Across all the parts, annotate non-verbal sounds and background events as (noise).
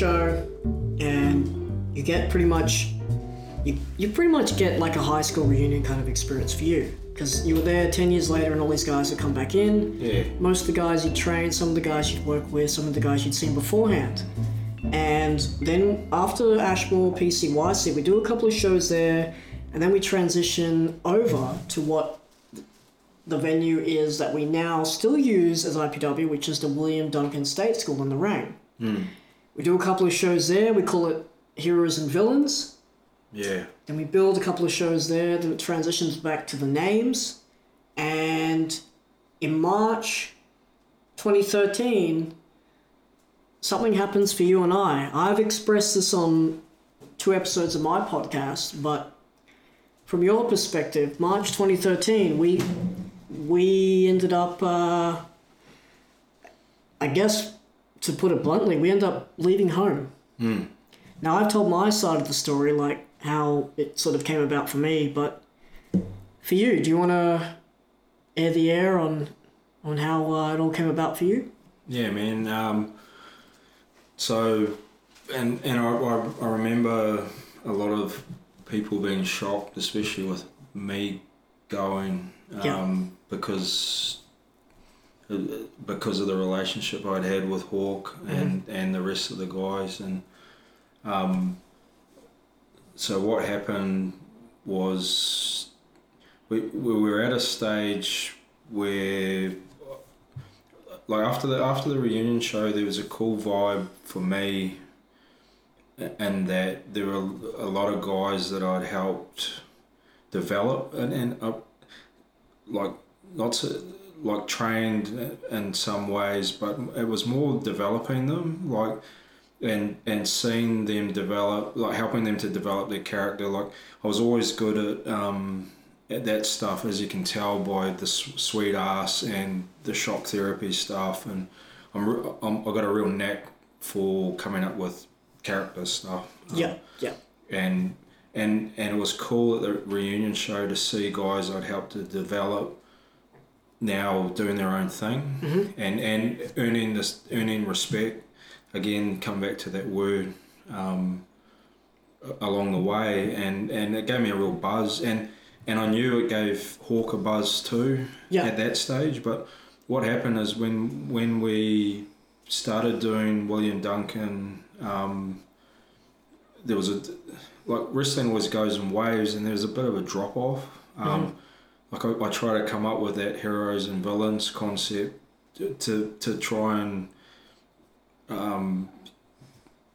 show, and you get pretty much, you, you pretty much get like a high school reunion kind of experience for you. Because you were there 10 years later and all these guys have come back in. Yeah. Most of the guys you'd trained, some of the guys you'd work with, some of the guys you'd seen beforehand. And then after Ashmore PCYC, we do a couple of shows there, and then we transition over to what the venue is that we now still use as IPW, which is the William Duncan State School in Nerang. We do a couple of shows there. We call it Heroes and Villains. Yeah. Then we build a couple of shows there. Then it transitions back to the names. And in March 2013, something happens for you and I. I've expressed this on two episodes of my podcast, but from your perspective, March 2013, we we ended up, uh, I guess, to put it bluntly, we end up leaving home. Now I've told my side of the story, like how it sort of came about for me, but for you, do you want to air the air on on how uh, it all came about for you? Yeah, man. Um, so, and and I, I, I remember a lot of people being shocked, especially with me going, um, Yeah. because because of the relationship I'd had with Hawk and and the rest of the guys, and um, so what happened was we we were at a stage where like after the after the reunion show, there was a cool vibe for me, and that there were a lot of guys that I'd helped develop. And and uh, like not so, like trained in some ways, but it was more developing them like and and seeing them develop like helping them to develop their character. Like I was always good at um at that stuff as you can tell by the sweet ass and the shock therapy stuff and I'm, I'm I got a real knack for coming up with character stuff Um, Yeah, yeah, and and and it was cool at the reunion show to see guys I'd helped to develop now doing their own thing and and earning this earning respect. Again come back to that word um, along the way and and it gave me a real buzz and and I knew it gave Hawk a buzz too Yeah. at that stage. But what happened is when when we started doing William Duncan um, there was a like wrestling always goes in waves and there's a bit of a drop off um, like I, I try to come up with that heroes and villains concept to to, try and um,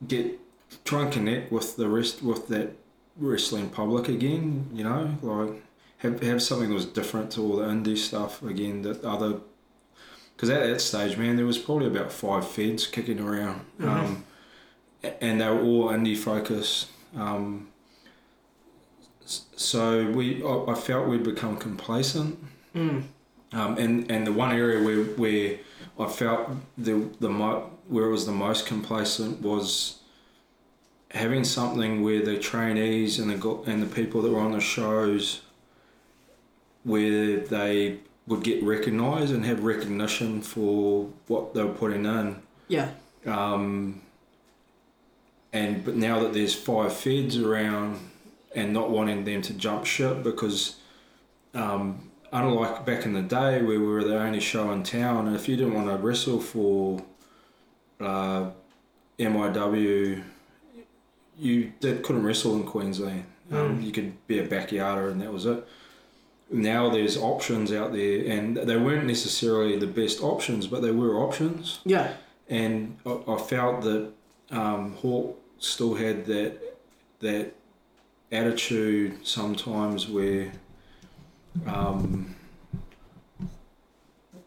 get try and connect with the rest with that wrestling public again you know? Like have, have something that was different to all the indie stuff again that other because at that stage man there was probably about five feds kicking around um, and they were all indie focused um, so we I, I felt we'd become complacent mm. um, and and the one area where where I felt the the mo- where it was the most complacent was having something where the trainees and the and the people that were on the shows where they would get recognised and have recognition for what they were putting in. yeah, Um, and but now that there's five feds around and not wanting them to jump ship because um, unlike back in the day where we were the only show in town and if you didn't want to wrestle for uh, MIW you did, couldn't wrestle in Queensland. Um, you could be a backyarder and that was it. Now there's options out there and they weren't necessarily the best options but they were options. Yeah, and I, I felt that um, Hawk still had that that attitude sometimes where um,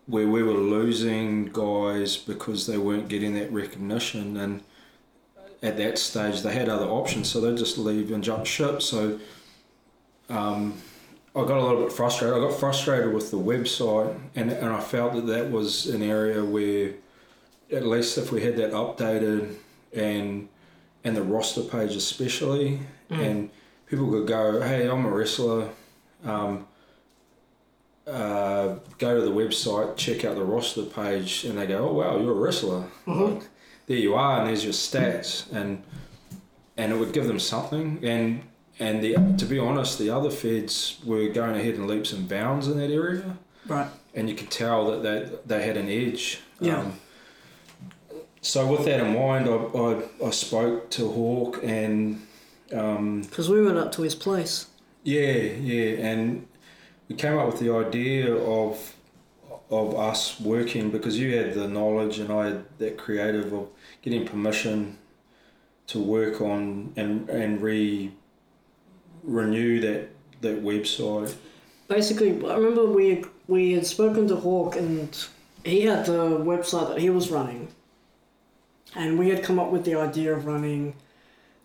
where we were losing guys because they weren't getting that recognition and at that stage they had other options so they'd just leave and jump ship. So um, I got a little bit frustrated. I got frustrated with the website and, and I felt that that was an area where at least if we had that updated and and the roster page especially and people could go hey i'm a wrestler um, uh, go to the website check out the roster page and they go oh wow you're a wrestler like, there you are, and there's your stats, and and it would give them something. And and the to be honest, the other feds were going ahead in leaps and bounds in that area, Right. and you could tell that they they had an edge. Yeah. Um, so with that in mind, I, I, I spoke to Hawk and um, Because we went up to his place. yeah, yeah, and we came up with the idea of of us working because you had the knowledge and I had that creative of getting permission to work on and and re renew that that website. Basically, I remember we we had spoken to Hawk and he had the website that he was running, and we had come up with the idea of running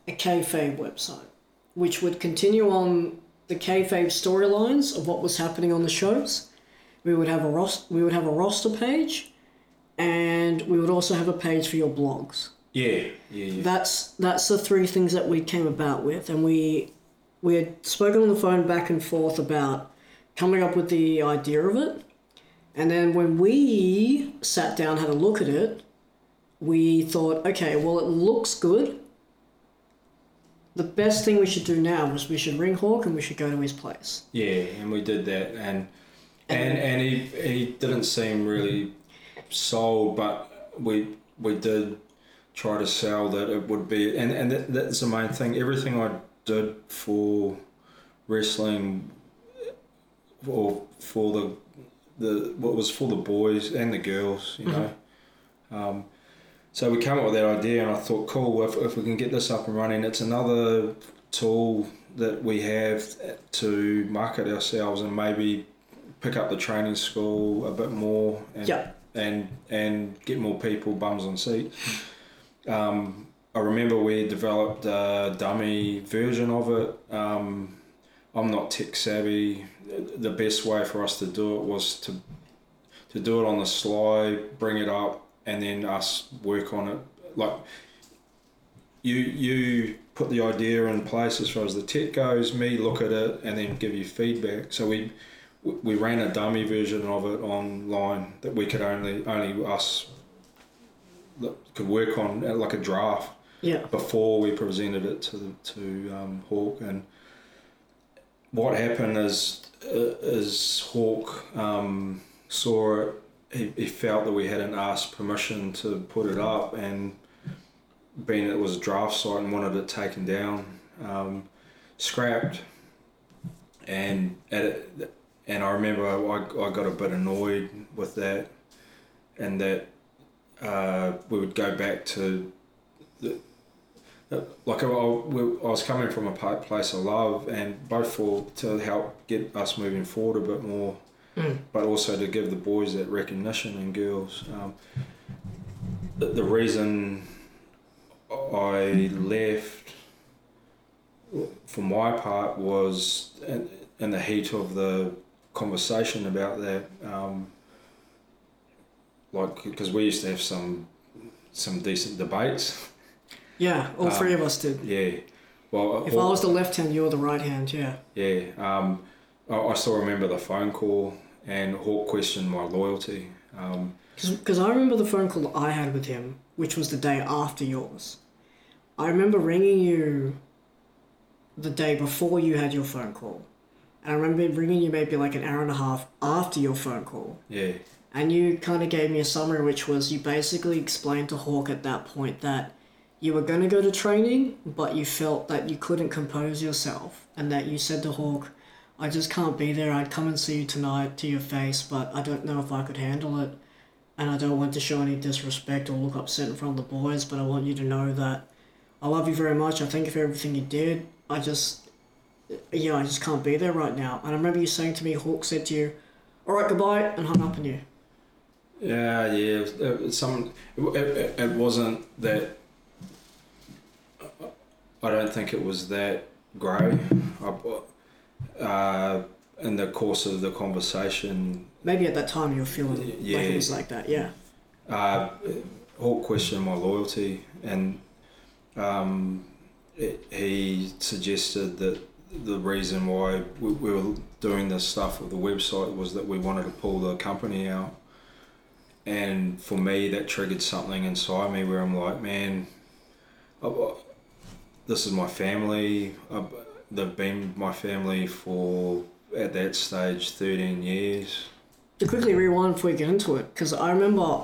a kayfabe website, which would continue on the kayfabe storylines of what was happening on the shows. We would have a ros- we would have a roster page, and we would also have a page for your blogs. Yeah, yeah, yeah. That's that's the three things that we came about with, and we we had spoken on the phone back and forth about coming up with the idea of it, and then when we sat down had a look at it, we thought, okay, well it looks good. The best thing we should do now was we should ring Hawk and we should go to his place. Yeah, and we did that, and and and he he didn't seem really sold, but we we did try to sell that it would be, and and that, that's the main thing. Everything I did for wrestling, or for the the what was for the boys and the girls, you know. Um, so we came up with that idea, and I thought, cool, if, if we can get this up and running, it's another tool that we have to market ourselves and maybe pick up the training school a bit more and Yeah. and and get more people bums on seats. Um, I remember we developed a dummy version of it. Um, I'm not tech savvy. The best way for us to do it was to to do it on the sly, bring it up, and then us work on it. Like you you put the idea in place as far as the tech goes. Me look at it and then give you feedback. So we we ran a dummy version of it online that we could only only us that could work on uh, like a draft Yeah. before we presented it to the, to um, Hawk. And what happened is uh, is Hawk um, saw it. He, he felt that we hadn't asked permission to put it up, and being it was a draft site and wanted it taken down, um, scrapped. And at it, and I remember I, I got a bit annoyed with that, and that uh, we would go back to the, like I, I was coming from a place of love and both for to help get us moving forward a bit more Mm. but also to give the boys that recognition and girls um, the, the reason I left for my part was in, in the heat of the conversation about that um, like because we used to have some some decent debates Yeah. All Um, three of us did. yeah. Well, If I was the left hand, you were the right hand. Yeah. yeah. Um, I, I still remember the phone call and Hawk questioned my loyalty. Um, Because I remember the phone call that I had with him, which was the day after yours. I remember ringing you the day before you had your phone call. And I remember ringing you maybe like an hour and a half after your phone call. yeah. And you kind of gave me a summary, which was you basically explained to Hawk at that point that you were going to go to training, but you felt that you couldn't compose yourself. And that you said to Hawk, I just can't be there. I'd come and see you tonight to your face, but I don't know if I could handle it. And I don't want to show any disrespect or look upset in front of the boys, but I want you to know that I love you very much. I thank you for everything you did. I just, yeah, I just can't be there right now. And I remember you saying to me, Hawk said to you, all right, goodbye, and hung up on you. Yeah, yeah. It, some, it, it wasn't that. I don't think it was that grey. I, uh, in the course of the conversation, Maybe at that time you were feeling like it was like that, yeah. uh, Hawk questioned my loyalty, and um, it, he suggested that the reason why we, we were doing this stuff with the website was that we wanted to pull the company out, and for me, that triggered something inside me where I'm like, man, I, I- this is my family. I, they've been my family for at that stage 13 years. To quickly rewind before we get into it, because I remember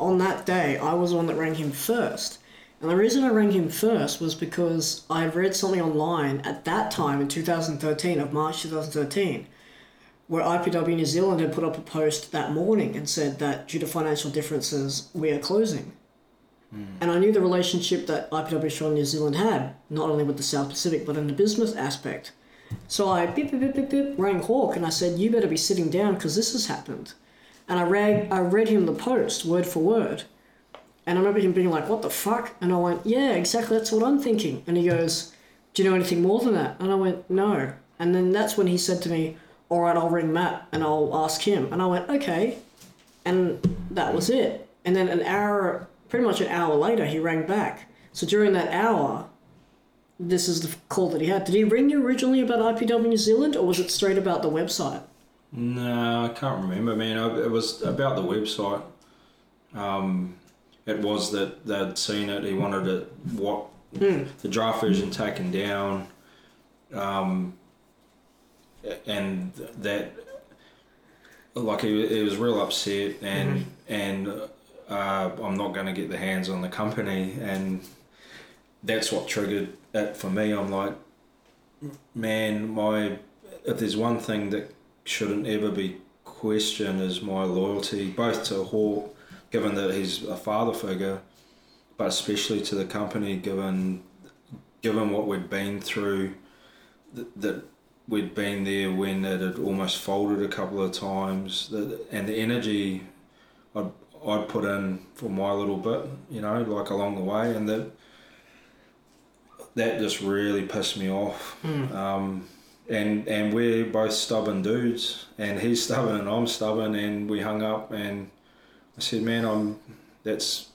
on that day I was the one that rang him first. And the reason I rang him first was because I had read something online at that time in 2013, of March 2013, where IPW New Zealand had put up a post that morning and said that due to financial differences, we are closing. Mm. And I knew the relationship that IPW Australia New Zealand had, not only with the South Pacific, but in the business aspect. So I beep, beep, beep, beep, beep, rang Hawk and I said, You better be sitting down because this has happened. And I read, I read him the post word for word. And I remember him being like, What the fuck? And I went, Yeah, exactly, that's what I'm thinking. And he goes, Do you know anything more than that? And I went, No. And then that's when he said to me, All right, I'll ring Matt and I'll ask him. And I went, Okay. And that was it. And then an hour, pretty much an hour later, he rang back. So during that hour, this is the call that he had. Did he ring you originally about IPW New Zealand, or was it straight about the website? No, I can't remember, man. It was about the website. Um, it was that they'd seen it. He wanted it, what the draft version taken down, um, and that like he, he was real upset, and and uh, I'm not going to get the hands on the company, and that's what triggered it for me. I'm like, man, my if there's one thing that shouldn't ever be questioned is my loyalty, both to Hawk, given that he's a father figure, but especially to the company, given given what we'd been through, that, that we'd been there when it had almost folded a couple of times, that, and the energy I'd put in for my little bit, you know, like along the way, and that that just really pissed me off. Um, and and we're both stubborn dudes, and he's (laughs) stubborn and I'm stubborn, and we hung up, and I said, man, I'm that's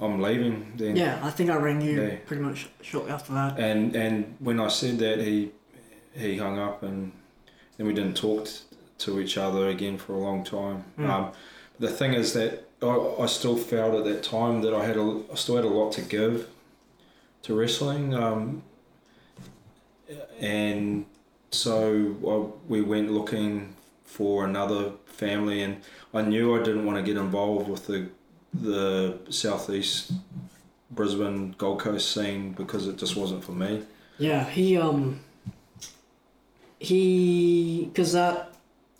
I'm leaving then. Yeah, I think I rang you Yeah. pretty much shortly after that. And and when I said that, he he hung up, and then we didn't talk t- to each other again for a long time. Mm. Um, the thing is that I, I still felt at that time that I had a I still had a lot to give to wrestling, um, and so I, we went looking for another family, and I knew I didn't want to get involved with the the southeast Brisbane Gold Coast scene because it just wasn't for me. Yeah, he um he because that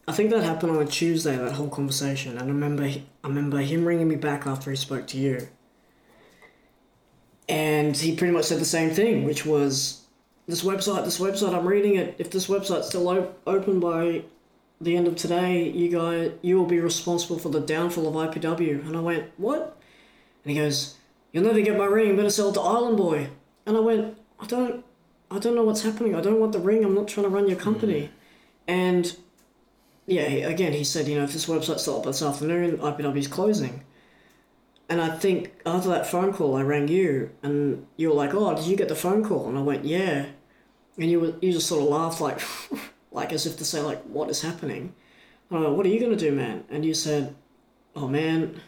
I think that happened on a Tuesday that whole conversation and I remember I remember him ringing me back after he spoke to you. And he pretty much said the same thing which was this website this website I'm reading it. If this website's still op- open by the end of today you guys you will be responsible for the downfall of IPW and I went what? And he goes you'll never get my ring. Better sell it to Island Boy. And I went I don't I don't know what's happening. I don't want the ring. I'm not trying to run your company. Mm. And yeah, again, he said, you know, if this website's not up this afternoon, IPW's closing. And I think after that phone call, I rang you, and you were like, "Oh, did you get the phone call?" And I went, "Yeah." And you were, you just sort of laughed, like, (laughs) like as if to say, like, "What is happening?" And I went, "What are you gonna do, man?" And you said, "Oh man,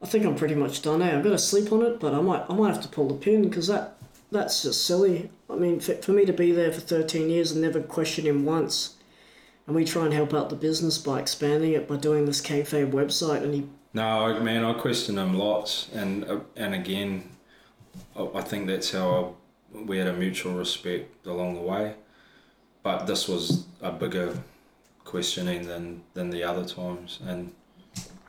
I think I'm pretty much done. Eh? Got to sleep on it, but I might, I might have to pull the pin because that that's just silly. I mean, for, for me to be there for 13 years and never question him once, and we try and help out the business by expanding it by doing this kayfabe website, and he, No, man, I question him lots, and uh, and again, I, I think that's how we had a mutual respect along the way. But this was a bigger questioning than than the other times, and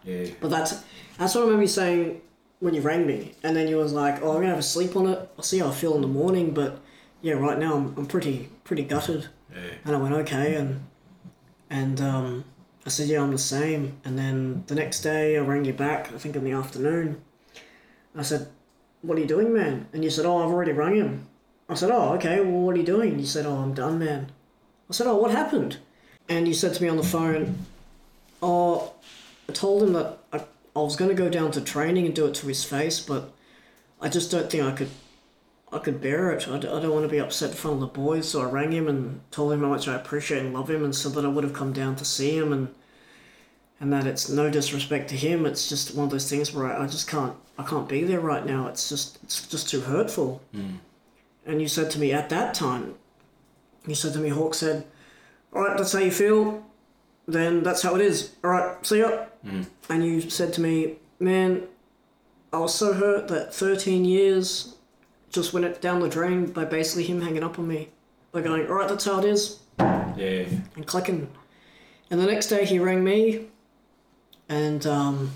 yeah, but that's that's what I remember you saying when you rang me, and then you was like, "Oh, I'm gonna have a sleep on it. I'll see how I feel in the morning." But yeah, right now I'm, I'm pretty pretty gutted. yeah, And I went, okay, and and um, I said, yeah, I'm the same. And then the next day, I rang you back. I think in the afternoon. I said, what are you doing, man? And you said, oh, I've already rung him. I said, oh, okay. Well, what are you doing? You said, oh, I'm done, man. I said, oh, what happened? And you said to me on the phone, oh, I told him that I, I was going to go down to training and do it to his face, but I just don't think I could I could bear it. I, d- I don't want to be upset in front of the boys, so I rang him and told him how much I appreciate and love him, and said that I would have come down to see him, and and that it's no disrespect to him. It's just one of those things where I, I just can't I can't be there right now. It's just it's just too hurtful. Mm. And you said to me at that time, you said to me, Hawk said, "All right, that's how you feel. Then that's how it is. All right, see ya." Mm. And you said to me, "Man, I was so hurt that 13 years just went down the drain by basically him hanging up on me, by going, all right, that's how it is, Yeah. and clicking. And the next day he rang me, and um,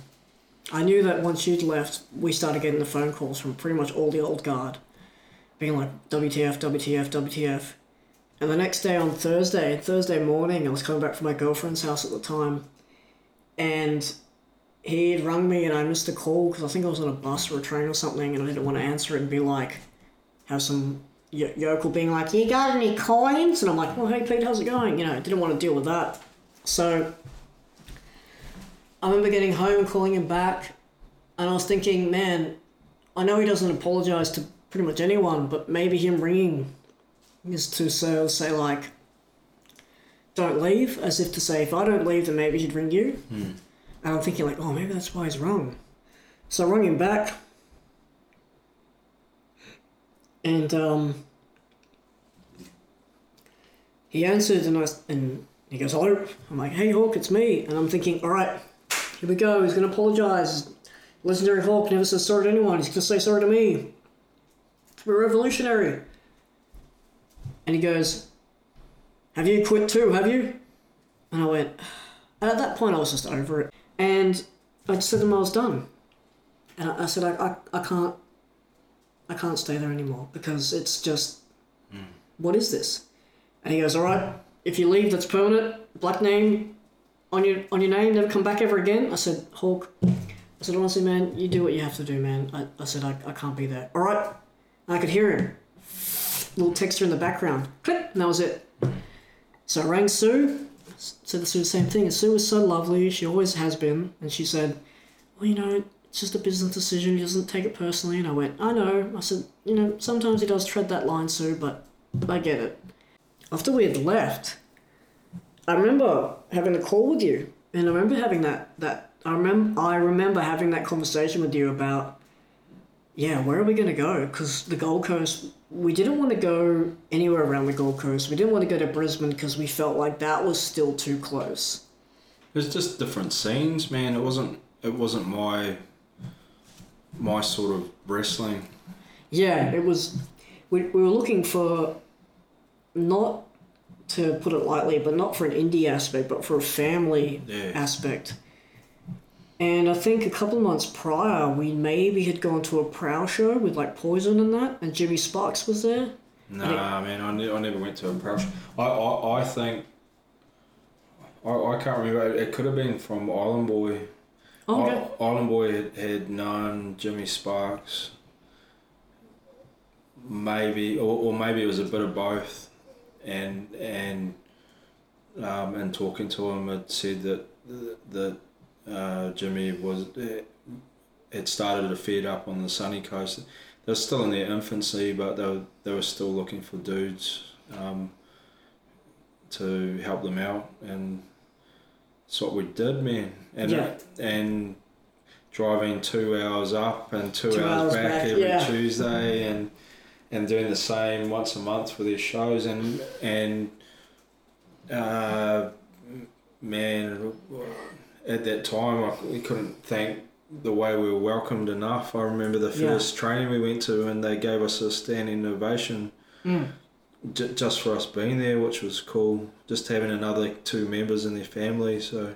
I knew that once you'd left, we started getting the phone calls from pretty much all the old guard, being like, WTF, WTF, WTF. And the next day on Thursday, Thursday morning, I was coming back from my girlfriend's house at the time, and he had rung me and I missed a call because I think I was on a bus or a train or something, and I didn't want to answer it and be like, have some y- yokel being like, "You got any coins?" And I'm like, "Well, hey Pete, how's it going?" You know, didn't want to deal with that. So I remember getting home and calling him back, and I was thinking, man, I know he doesn't apologize to pretty much anyone, but maybe him ringing is to say, say like, don't leave, as if to say, if I don't leave, then maybe he'd ring you. Mm. I'm thinking like, oh, maybe that's why he's wrong. So I rang him back, and um, he answered, and I and he goes, hello. I'm like, hey Hawk, it's me. And I'm thinking, all right, here we go. He's gonna apologize. Legendary Hawk never says sorry to anyone. He's gonna say sorry to me. We're revolutionary. And he goes, have you quit too? Have you? And I went. And at that point, I was just over it. And I just said to him I was done. And I, I said, I, I, I can't, I can't stay there anymore because it's just, hmm. what is this? And he goes, all right, if you leave, that's permanent. Black name on your on your name, never come back ever again. I said, Hawk. I said, honestly, man, you do what you have to do, man. I, I said, I, I can't be there. All right. And I could hear him. Little texture in the background. Click. And that was it. So I rang Sue said the same thing. And Sue was so lovely. She always has been. And she said, well, you know, it's just a business decision. He doesn't take it personally. And I went, I know. I said, you know, sometimes he does tread that line, Sue, but I get it. After we had left, I remember having a call with you. And I remember having that, that I remember, I remember having that conversation with you about, yeah, where are we going to go? Because the Gold Coast, we didn't want to go anywhere around the Gold Coast. We didn't want to go to Brisbane because we felt like that was still too close. It was just different scenes, man. It wasn't. It wasn't my. My sort of wrestling. Yeah, it was. We, we were looking for, not to put it lightly, but not for an indie aspect, but for a family Yeah. aspect. And I think a couple of months prior, we maybe had gone to a Prow show with like Poison and that, and Jimmy Sparks was there. Nah, man. I, ne- I never went to a pro. sh- I, I I think. I, I can't remember. It could have been from Island Boy. Oh, okay. I- Island Boy had, had known Jimmy Sparks. Maybe, or, or maybe it was a bit of both, and and um, and talking to him, had said that that uh, Jimmy was it started to feed up on the sunny coast. They were still in their infancy, but they were they were still looking for dudes um, to help them out, and that's what we did, man. And Yeah. and driving two hours up and two, Two hours, hours back, back, every yeah. Tuesday, and and doing the same once a month for their shows, and and uh, man, at that time I, we couldn't thank the way we were welcomed enough. I remember the Yeah. first training we went to, and they gave us a standing ovation Mm. j- just for us being there, which was cool. Just having another two members in their family, so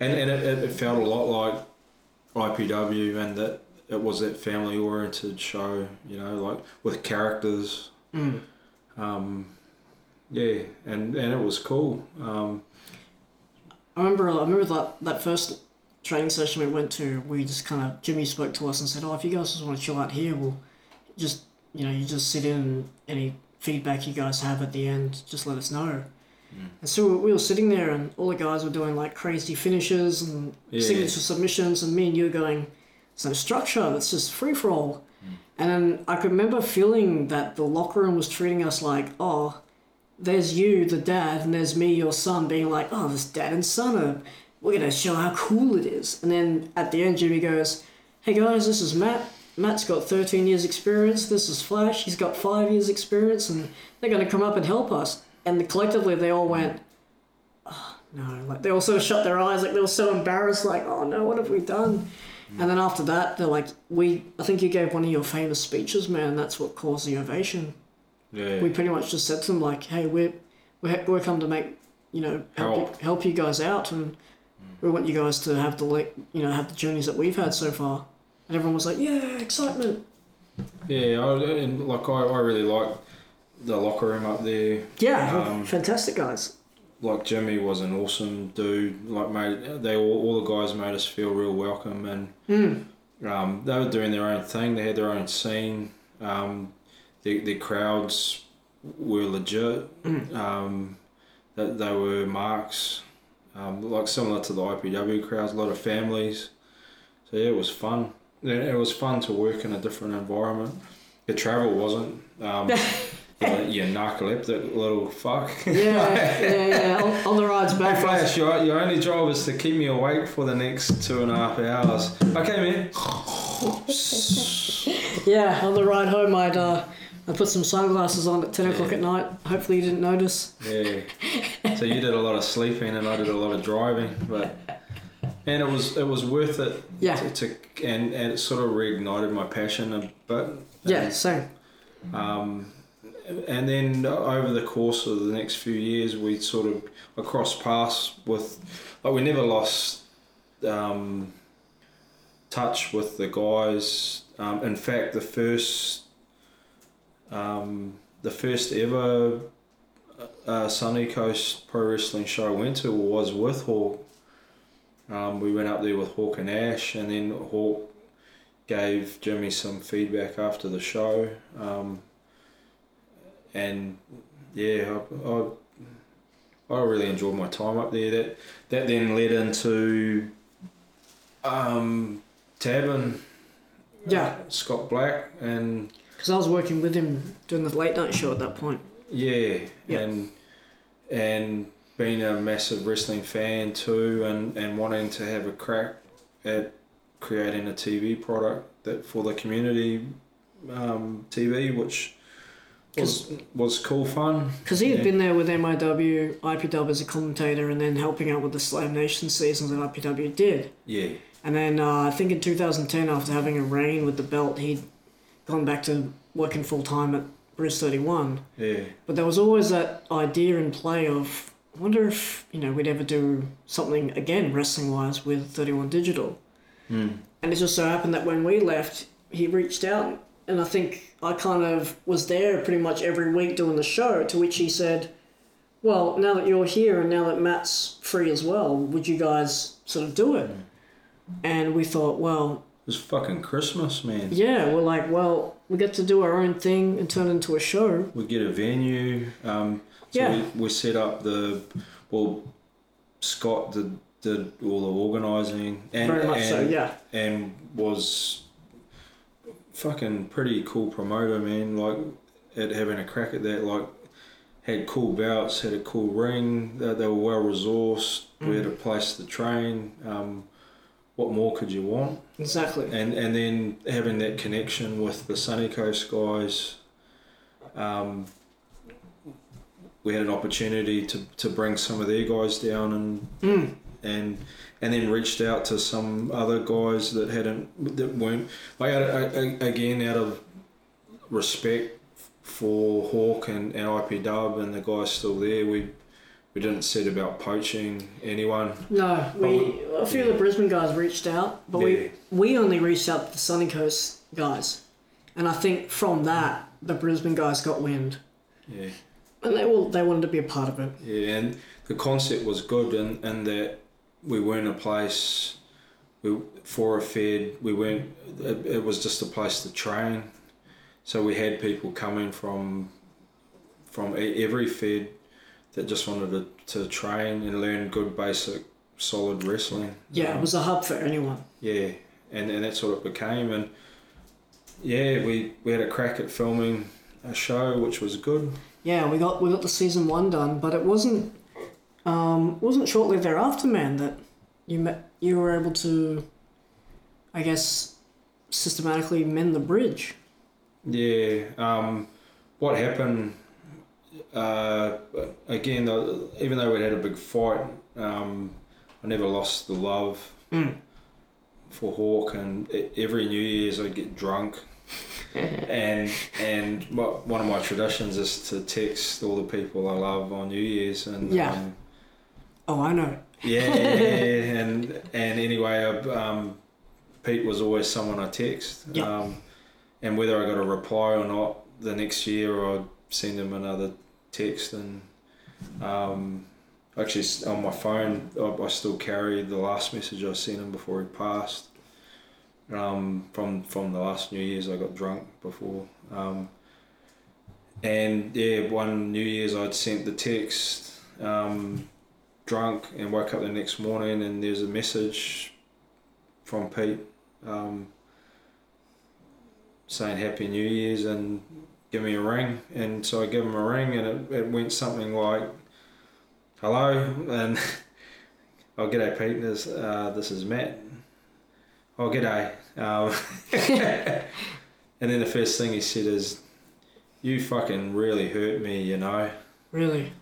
and and it, it, it felt a lot like IPW, and that it was that family oriented show, you know, like with characters. Mm. Um, yeah, and and it was cool. Um, I remember. I remember that that first training session we went to. We just kind of Jimmy spoke to us and said, "Oh, if you guys just want to chill out here, we'll just you know you just sit in and any feedback you guys have at the end, just let us know." Mm. And so we were sitting there, and all the guys were doing like crazy finishes and Yeah. signature submissions, and me and you were going, "There's no structure. It's just free for all." Mm. And then I could remember feeling that the locker room was treating us like, "Oh, there's you, the dad, and there's me, your son, being like, oh, this dad and son are we're gonna show how cool it is. And then at the end, Jimmy goes, "Hey guys, this is Matt. Matt's got 13 years experience. This is Flash. He's got five years experience, and they're gonna come up and help us." And collectively, they all went, oh, "No!" Like they all sort of shut their eyes, like they were so embarrassed, like, "Oh no, what have we done?" And then after that, they're like, "We, I think you gave one of your famous speeches, man. That's what caused the ovation." Yeah. we pretty much just said to them like, "Hey, we're we're, we're come to make you know help Help. you, help you guys out, and we want you guys to have the like you know have the journeys that we've had so far." And everyone was like, "Yeah, excitement." yeah, I, and like I, I really like the locker room up there. Yeah, Um, fantastic guys. Like Jimmy was an awesome dude. Like made they all, all the guys made us feel real welcome and Mm. um, they were doing their own thing. They had their own scene. Um, the the crowds were legit. Mm. Um, that they were marks, um, like similar to the IPW crowds. A lot of families. So yeah, it was fun. It was fun to work in a different environment. The travel wasn't. Um, (laughs) you, narcoleptic little fuck. Yeah, yeah, yeah. On, on the rides Hey back. Flash, your, your only job is to keep me awake for the next two and a half hours. Okay, man. (laughs) Yeah, on the ride home, I'd uh, I put some sunglasses on at ten o'clock at night. Hopefully, you didn't notice. Yeah. So you did a lot of sleeping and I did a lot of driving, but and it was it was worth it Yeah, to, to and, and it sort of reignited my passion a bit. yeah, same. Um, and then over the course of the next few years, we sort of I crossed paths with, like we never lost um, touch with the guys. Um, in fact, the first, um, the first ever uh, Sunny Coast Pro Wrestling show I went to was with Hawk. Um, we went up there with Hawk and Ash, and then Hawk gave Jimmy some feedback after the show. Um, and yeah, I, I, I really enjoyed my time up there. That that then led into um, Tabin, Yeah, Scott Black, and because I was working with him doing the late night show at that point. yeah, Yeah. and and being a massive wrestling fan too, and, and wanting to have a crack at creating a TV product that for the community um, TV, which was was cool fun. Because he had Yeah. been there with MIW, IPW as a commentator, and then helping out with the Slam Nation seasons that IPW did. Yeah, And then uh, I think in 2010, after having a reign with the belt, he'd gone back to working full time at Briz 31. yeah, But there was always that idea in play of, I wonder if you know we'd ever do something again wrestling wise with 31 Digital. mm. And it just so happened that when we left, he reached out, and I think I kind of was there pretty much every week doing the show. To which he said, "Well, now that you're here, and now that Matt's free as well, would you guys sort of do it?" And we thought, well, It was fucking Christmas, man. yeah, we're like, well, we get to do our own thing and turn it into a show. We get a venue. Um, so Yeah. we, we set up the well. Scott did did all the organising and Very much and, so, yeah. and was fucking pretty cool promoter, man. Like at having a crack at that, like had cool bouts, had a cool ring. They, they were well resourced. We had a place to train. Um, what more could you want? Exactly. and and then having that connection with the Sunny Coast guys, um, we had an opportunity to, to bring some of their guys down and Mm. and and then reached out to some other guys that hadn't that weren't like of- a- again out of respect for Hawk and, and IP Dub and the guys still there. We we didn't set about poaching anyone. No, we a few of the Brisbane guys reached out, but Yeah. we we only reached out to the Sunny Coast guys, and I think from that the Brisbane guys got wind, Yeah. and they all they wanted to be a part of it. Yeah, and the concept was good in, in that we weren't a place we, for a fed. We weren't. It, it was just a place to train. So we had people coming from from every fed that just wanted to, to train and learn good basic solid wrestling. Yeah, Um, it was a hub for anyone. yeah, and, and that's what it became. And yeah, we, we had a crack at filming a show, which was good. Yeah, we got we got the season one done, but it wasn't um, wasn't shortly thereafter, man, that you met, you were able to, I guess, systematically mend the bridge. Yeah. Um, what happened? Uh, again, even though we had a big fight, um, I never lost the love Mm. for Hawk, and every New Year's I'd get drunk, (laughs) and and what, one of my traditions is to text all the people I love on New Year's, and Yeah. um, Oh, I know. yeah, yeah, (laughs) yeah, and and anyway, um, Pete was always someone I text, Yeah. um, and whether I got a reply or not, the next year I'd send him another text, and um, actually on my phone I, I still carry the last message I sent him before he passed. Um, from from the last New Year's I got drunk before, um, and yeah, one New Year's I'd sent the text. Um, drunk and woke up the next morning and there's a message from Pete um, saying Happy New Year's and give me a ring. And so I give him a ring and it, it went something like, Hello, and (laughs) oh, g'day Pete, this, uh, this is Matt. Oh, g'day. Um, (laughs) and then the first thing he said is, You fucking really hurt me, you know. Really.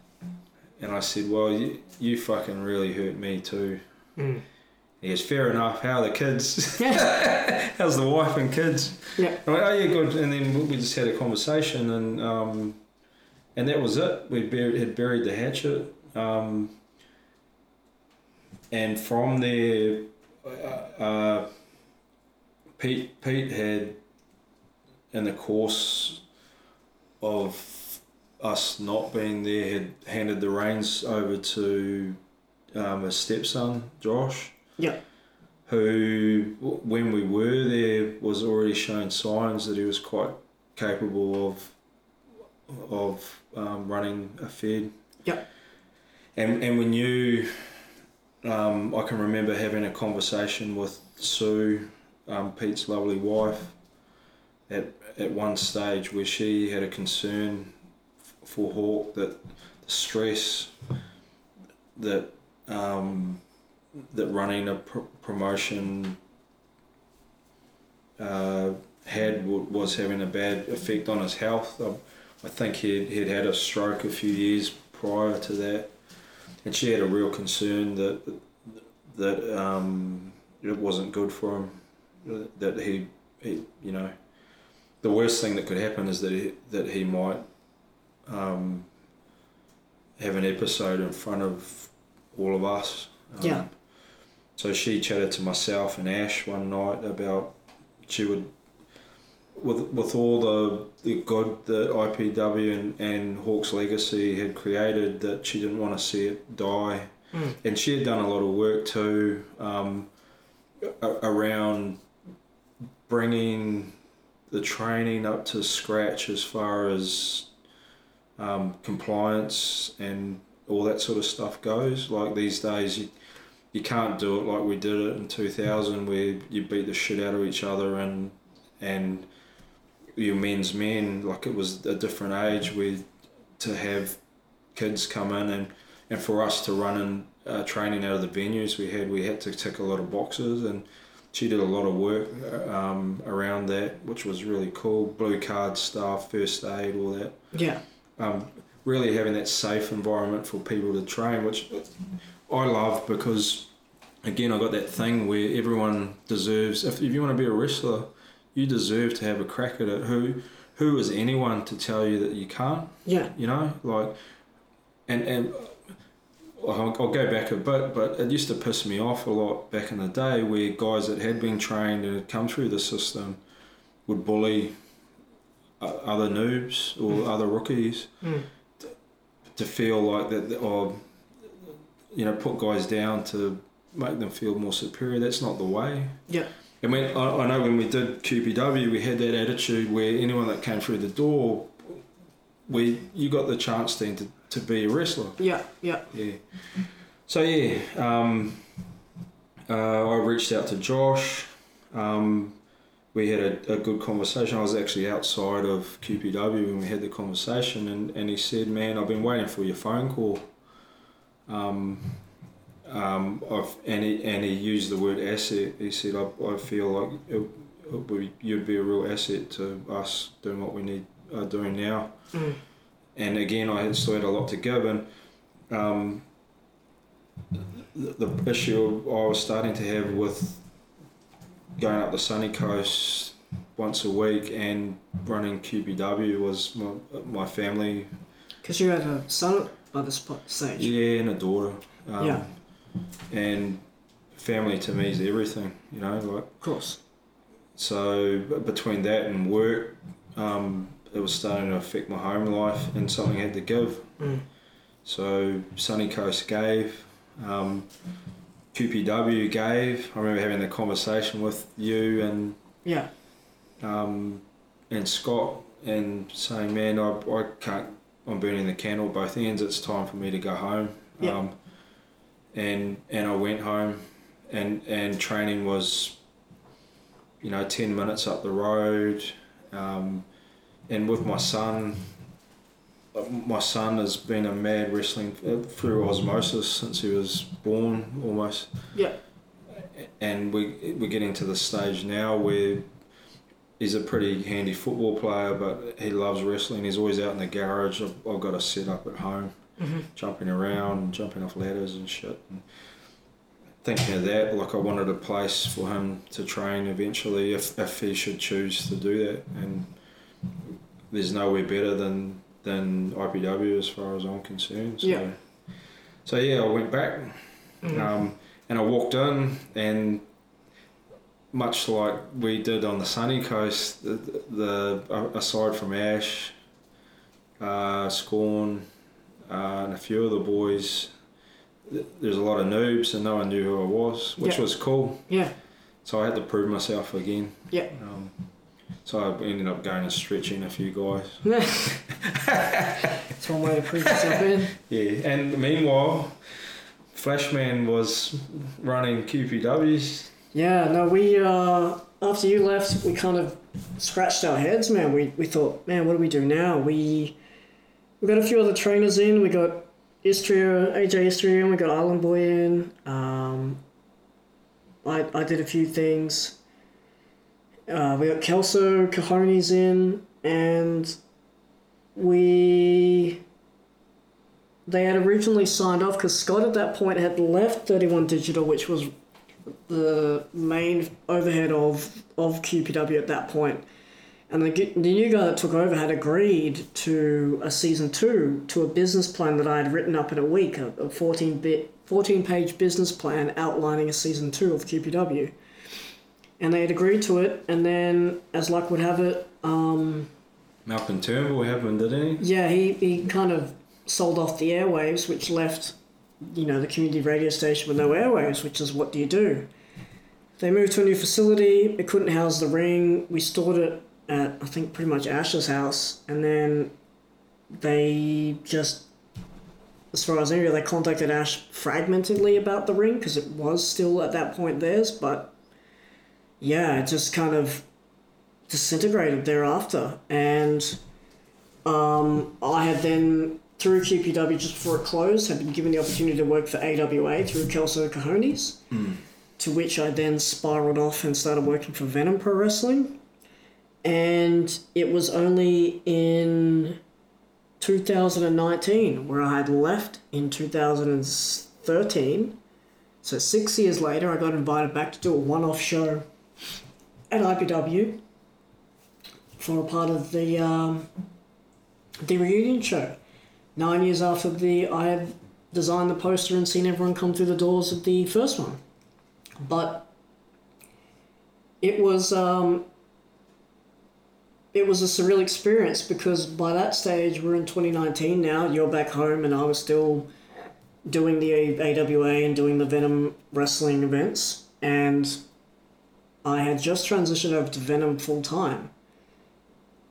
And I said, Well, you, you fucking really hurt me too. Mm. He goes, Fair enough. How are the kids? (laughs) (laughs) How's the wife and kids? Yeah. I went, Oh, yeah, good. And then we just had a conversation, and um, and that was it. We had buried the hatchet. Um, and from there, uh, uh, Pete, Pete had, in the course of us not being there had handed the reins over to um, his stepson Josh. Yeah. Who, when we were there, was already showing signs that he was quite capable of of um, running a fed. Yeah. And and we knew. Um, I can remember having a conversation with Sue, um, Pete's lovely wife, at at one stage where she had a concern for Hawk that the stress that um, that running a pr- promotion uh, had was having a bad effect on his health. I, I think he'd, he'd had a stroke a few years prior to that, and she had a real concern that that um, it wasn't good for him. That he, he, you know, the worst thing that could happen is that he, that he might um, have an episode in front of all of us. Um, Yeah. So she chatted to myself and Ash one night about she would, with with all the the good that IPW and, and Hawks Legacy had created, that she didn't want to see it die, Mm. and she had done a lot of work too um, around bringing the training up to scratch as far as um, compliance and all that sort of stuff goes. Like these days, you you can't do it like we did it in two thousand, where you beat the shit out of each other and and your men's men. Like it was a different age where to have kids come in and and for us to run and uh, training out of the venues we had, we had to tick a lot of boxes and she did a lot of work um, around that, which was really cool. Blue card stuff, first aid, all that. Yeah. Um, really having that safe environment for people to train, which I love because, again, I got that thing where everyone deserves. If, if you want to be a wrestler, you deserve to have a crack at it. Who, who is anyone to tell you that you can't? Yeah. You know, like, and and I'll, I'll go back a bit, but it used to piss me off a lot back in the day where guys that had been trained and had come through the system would bully other noobs or Mm. other rookies Mm. to feel like that, or you know, put guys down to make them feel more superior. That's not the way. Yeah. And when I, I know when we did QPW, we had that attitude where anyone that came through the door, we you got the chance then to, to be a wrestler. Yeah. Yeah. Yeah. So yeah, um, uh, I reached out to Josh. Um, we had a, a good conversation. I was actually outside of QPW when we had the conversation, and, and he said, "Man, I've been waiting for your phone call." Um, um, I've, and he and he used the word asset. He said, "I, I feel like it, it would, you'd be a real asset to us doing what we need are doing now." Mm. And again, I had still had a lot to give, and um, the, the issue I was starting to have with going up the sunny coast once a week and running QPW was my, my family. Because you had a son by this stage. Yeah, and a daughter. Um, Yeah. And family to me is everything, you know. Like Of course. so, between that and work, um, it was starting to affect my home life, and something had to give. Mm. So Sunny Coast gave, um, QPW gave. I remember having the conversation with you and Yeah. um, and Scott and saying, "Man, I, I can't. I'm burning the candle at both ends. It's time for me to go home." Yeah. Um, and and I went home, and and training was, you know, ten minutes up the road, um, and with my son. My son has been a mad wrestling uh, through osmosis since he was born, almost Yeah. and we we're getting to the stage now where he's a pretty handy football player, but he loves wrestling. He's always out in the garage. I've, I've got a set up at home, Mm-hmm. jumping around, and jumping off ladders and shit. And thinking of that, like I wanted a place for him to train eventually, if if he should choose to do that. And there's nowhere better than than IPW as far as I'm concerned. So, Yeah. So yeah, I went back. Mm. Um, and I walked in, and much like we did on the sunny coast, the, the aside from Ash, uh, Scorn, uh, and a few of the boys, th- there's a lot of noobs, and no one knew who I was, which Yeah. was cool. Yeah. So I had to prove myself again. Yeah. Um, so I ended up going and stretching a few guys. (laughs) That's one way to prove yourself in. Yeah, and meanwhile, Flashman was running QPWs. Yeah, no, we uh after you left, we kind of scratched our heads, man. We we thought, man, what do we do now? We we got a few other trainers in. We got Istria, AJ Istria, and we got Island Boy in. Um, I I did a few things. Uh, we got Kelso Cajones in, and we they had originally signed off because Scott at that point had left 31 Digital, which was the main overhead of of QPW at that point. And the, the new guy that took over had agreed to a season two, to a business plan that I had written up in a week, a, a 14 bit, 14 page business plan outlining a season two of QPW. And they had agreed to it, and then, as luck would have it, um, Malcolm Turnbull happened, didn't he? yeah, he, he kind of sold off the airwaves, which left, you know, the community radio station with no airwaves, which is what do you do? They moved to a new facility. It couldn't house the ring. We stored it at, I think, pretty much Ash's house. And then they just, as far as I knew, they contacted Ash fragmentedly about the ring because it was still at that point theirs. But yeah, it just kind of disintegrated thereafter. And um, I had then, through QPW just before it closed, had been given the opportunity to work for AWA through Kelso Cajones, to which I then spiraled off and started working for Venom Pro Wrestling. And it was only in 2019 where I had left in 2013. So six years later, I got invited back to do a one-off show at IPW for a part of the um, the reunion show. Nine years after the I had designed the poster and seen everyone come through the doors of the first one, but it was um, it was a surreal experience because by that stage we're in 2019 now. You're back home and I was still doing the AWA and doing the Venom wrestling events and I had just transitioned over to Venom full time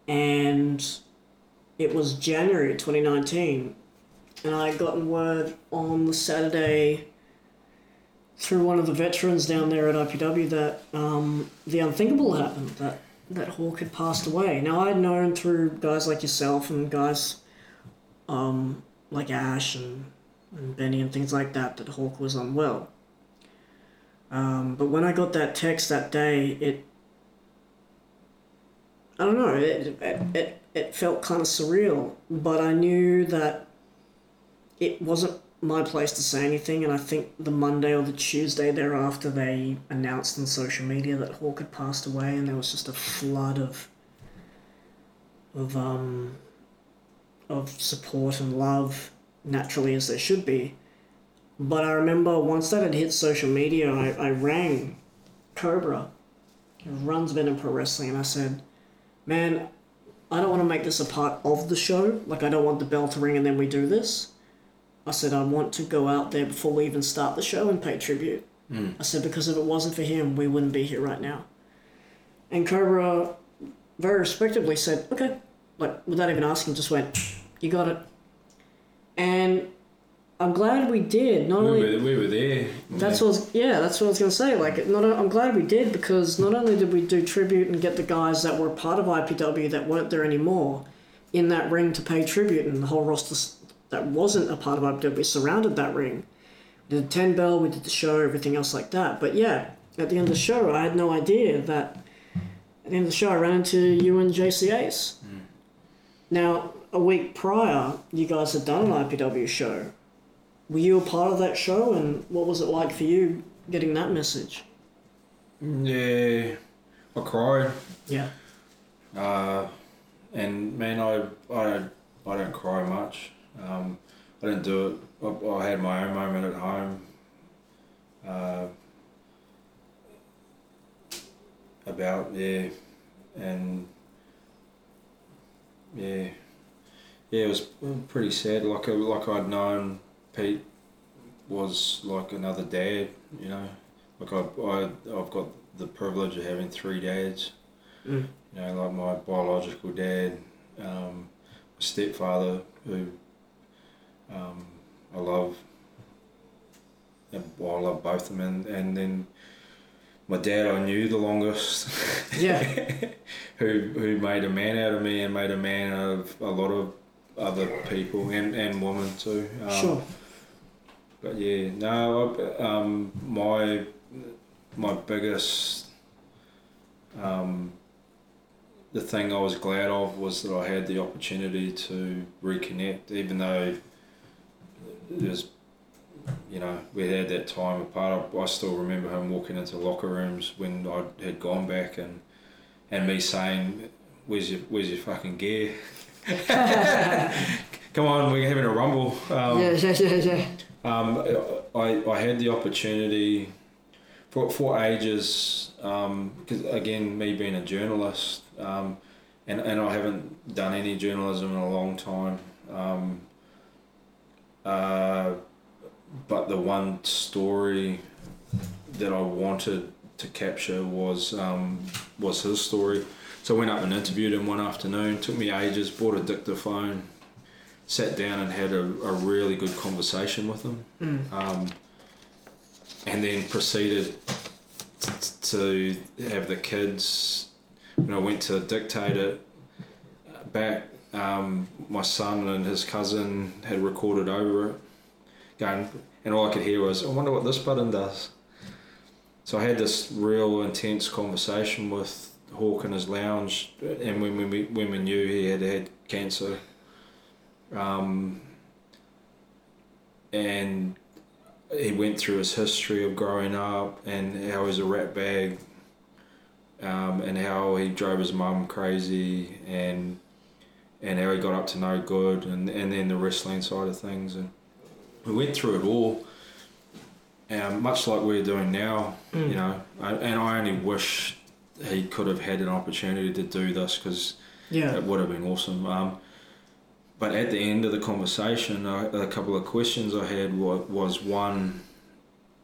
and it was January 2019, and I had gotten word on the Saturday through one of the veterans down there at IPW that um, the unthinkable happened, that, that Hawk had passed away. Now, I'd known through guys like yourself and guys um, like Ash and and Benny and things like that that Hawk was unwell. Um, but when I got that text that day, it I don't know, it it, it, it felt kind of surreal, but I knew that it wasn't my place to say anything, and I think the Monday or the Tuesday thereafter, they announced on social media that Hawk had passed away, and there was just a flood of of um of support and love, naturally as there should be. But I remember once that had hit social media, I, I rang Cobra, who runs Venom Pro Wrestling, and I said, Man, I don't want to make this a part of the show. Like, I don't want the bell to ring and then we do this. I said, I want to go out there before we even start the show and pay tribute. Mm. I said, because if it wasn't for him, we wouldn't be here right now. And Cobra very respectably said, okay. Like, without even asking, just went, you got it. And I'm glad we did. Not We only were, we were there. that's what I was, yeah, that's what I was gonna say. Like, not I'm glad we did because not only did we do tribute and get the guys that were part of IPW that weren't there anymore in that ring to pay tribute, and the whole roster that wasn't a part of IPW surrounded that ring. We did the ten bell, we did the show, everything else like that. But yeah, at the end of the show, I had no idea that. At the end of the show, I ran into you and JC Ace. Now, a week prior, you guys had done an IPW show. Were you a part of that show, and what was it like for you getting that message? Yeah, I cried. Yeah. Uh, and man, I, I I don't cry much. Um, I didn't do it. I, I had my own moment at home. Uh, about yeah, and yeah, yeah, it was pretty sad. Like like I'd known Pete was like another dad. You know, like I I I've got the privilege of having three dads Mm. you know, like my biological dad, um, my stepfather, who um, I love, well, I love both of them, and, and then my dad I knew the longest, (laughs) Yeah. who who made a man out of me and made a man out of a lot of other people and, and women too. Um, Sure. But yeah, no, um, my my biggest um, the thing I was glad of was that I had the opportunity to reconnect, even though there's, you know, we had that time apart. I, I still remember him walking into locker rooms when I had gone back and and me saying, "Where's your Where's your fucking gear? (laughs) (laughs) Come on, we're having a rumble." Um, yeah, yeah, yeah, yeah. um, I, I had the opportunity for, for ages, because again, me being a journalist, um, and, and I haven't done any journalism in a long time. Um, uh, but the one story that I wanted to capture was um, was his story. So I went up and interviewed him one afternoon. Took me ages. Bought a dictaphone. Sat down and had a, a really good conversation with him Mm. um, and then proceeded t- to have the kids. When I went to dictate it back, um, my son and his cousin had recorded over it, going, and all I could hear was, "I wonder what this button does." So I had this real intense conversation with Hawk in his lounge, and when we when we knew he had had cancer. Um, and he went through his history of growing up and how he was a rat bag um, and how he drove his mum crazy and and how he got up to no good and, and then the wrestling side of things and we went through it all um, much like we're doing now Mm. you know I, and I only wish he could have had an opportunity to do this because Yeah. it would have been awesome. Um, but at the end of the conversation, a couple of questions I had was, was one,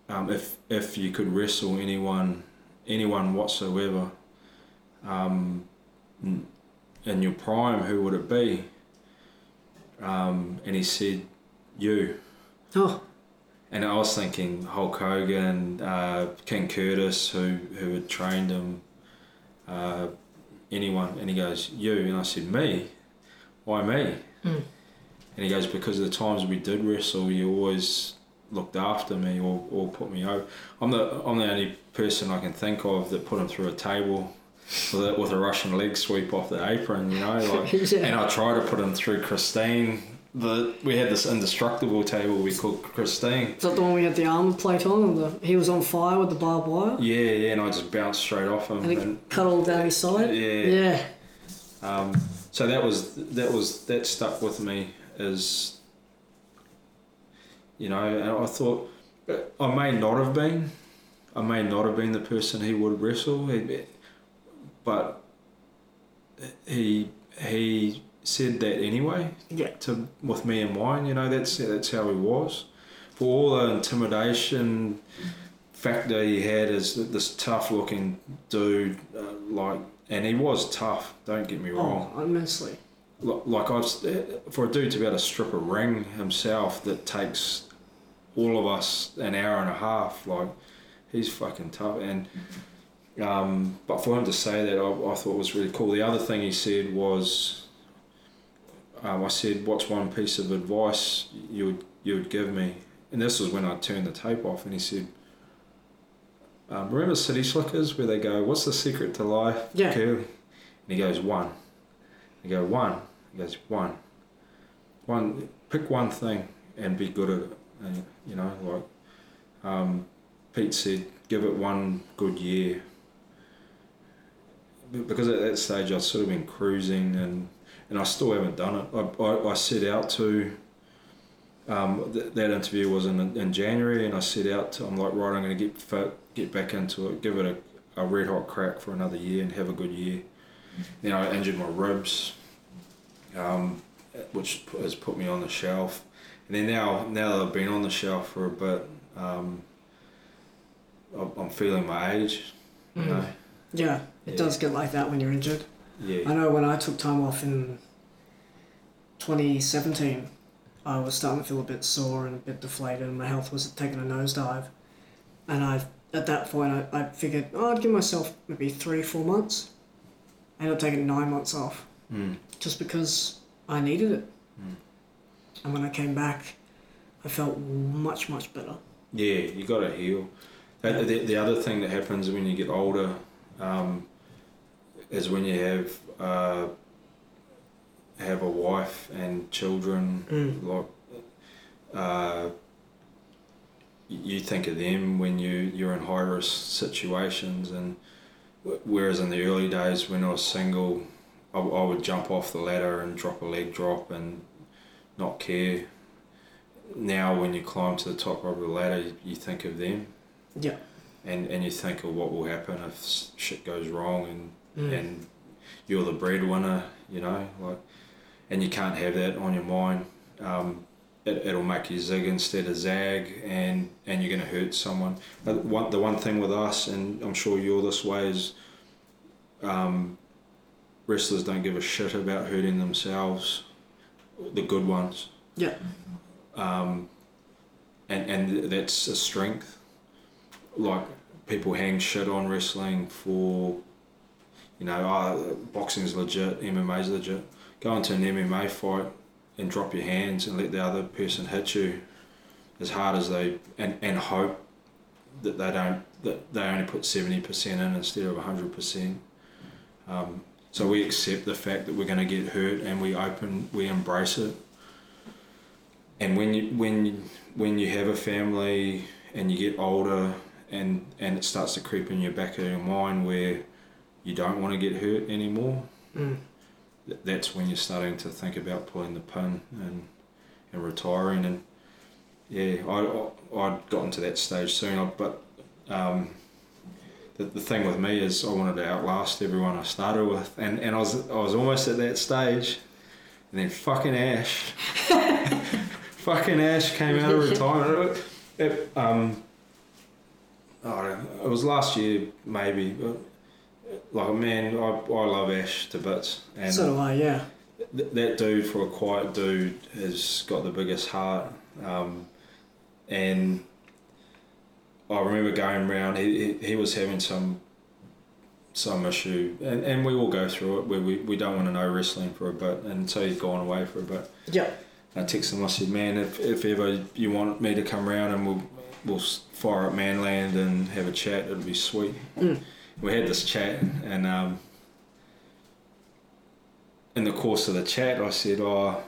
um, if if you could wrestle anyone, anyone whatsoever, um, in your prime, who would it be? Um, and he said, you. Oh, And I was thinking Hulk Hogan, uh, King Curtis, who who had trained him, uh, anyone. And he goes, "You." And I said, "Me? Why me?" Mm. And he goes, because of the times we did wrestle, you always looked after me or, or put me over. I'm the I'm the only person I can think of that put him through a table with a, with a Russian leg sweep off the apron, you know. Like, (laughs) Yeah. And I try to put him through Christine. The we had this indestructible table we called Christine. Is that the one we had the armor plate on and the, he was on fire with the barbed wire? Yeah, yeah, and I just bounced straight off him. And he And, cut all down his side? Yeah. Yeah. um, so that was that was that stuck with me as you know, and I thought I may not have been, I may not have been the person he would wrestle, he- but he he said that anyway Yeah. to with me and wine, You know, that's that's how he was. For all the intimidation factor he had as this tough looking dude, uh, like, and he was tough. Don't get me wrong. Oh, immensely. Li- Like I've for a dude to be able to strip a ring himself that takes all of us an hour and a half. Like he's fucking tough and. Um, but for him to say that, I, I thought was really cool. The other thing he said was, um, I said, "What's one piece of advice you would you would give me?" And this was when I turned the tape off, and he said, um, "Remember City Slickers where they go, what's the secret to life?" Yeah. Curly?" And he goes, "One." I go, "One." He goes, "One." One. Pick one thing and be good at it. And, you know, like um, Pete said, give it one good year. Be- Because at that stage I'd sort of been cruising and, and I still haven't done it. I, I, I set out to, um, th- that interview was in, in January and I set out to, I'm like, right, I'm going to get fit, get back into it, give it a, a red hot crack for another year and have a good year. Then I injured my ribs, um, which has put me on the shelf. And then now, now that I've been on the shelf for a bit, um, I'm I'm feeling my age. You Mm. know, Yeah, it Yeah. does get like that when you're injured. Yeah. I know when I took time off in 2017, I was starting to feel a bit sore and a bit deflated, and my health was taking a nosedive. And I, at that point, I, I figured oh, I'd give myself maybe three, four months. And I ended up taking nine months off mm, just because I needed it. Mm. And when I came back, I felt much, much better. yeah. You got to heal. That, the, the other thing that happens when you get older um, is when you have uh, have a wife and children. Mm. like uh, you think of them when you you're in high risk situations and whereas in the early days when I was single I, I would jump off the ladder and drop a leg drop and not care now when you climb to the top of the ladder you, you think of them Yeah. and and you think of what will happen if shit goes wrong and Mm. and you're the breadwinner, you know, like, and you can't have that on your mind. Um, it, it'll make you zig instead of zag, and and you're gonna hurt someone. But one the one thing with us, and I'm sure you're this way, is um, wrestlers don't give a shit about hurting themselves. The good ones. Yeah. Um, and and that's a strength. Like people hang shit on wrestling for you know, oh, boxing's legit, MMA's legit. Go into an MMA fight and drop your hands and let the other person hit you as hard as they and, and hope that they don't that they only put seventy percent in instead of hundred percent. Um, so we accept the fact that we're going to get hurt and we open we embrace it. And when you when you, when you have a family and you get older and and it starts to creep in your back of your mind where you don't want to get hurt anymore, Mm. th- that's when you're starting to think about pulling the pin and and retiring. And yeah, I I- I'd gotten to that stage soon, but um, the the thing with me is I wanted to outlast everyone I started with, and and I was I was almost at that stage, and then fucking Ash, (laughs) fucking Ash came out of retirement. It, um, I it was last year maybe. Like man, I, I love Ash to bits, and so do I, yeah. th- that dude for a quiet dude has got the biggest heart um, and I remember going around he, he, he was having some some issue and, and we all go through it where we, we don't want to know wrestling for a bit and so he's gone away for a bit Yeah. I texted him. I said, "Man, if, if ever you want me to come round and we'll we'll fire up Manland and have a chat, it'd be sweet." Mm. We had this chat, and um, in the course of the chat, I said, "Oh."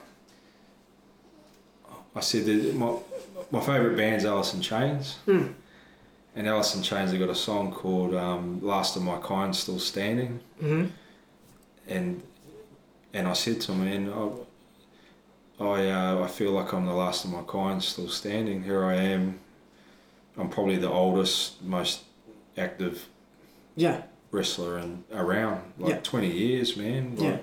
I said that my my favourite band's Alice in Chains, Mm. and Alice in Chains have got a song called um, "Last of My Kind Still Standing," Mm-hmm. and and I said to him, "Man, I I, uh, I feel like I'm the last of my kind still standing. Here I am. I'm probably the oldest, most active Yeah. wrestler and around like Yeah. 20 years, man. Yeah.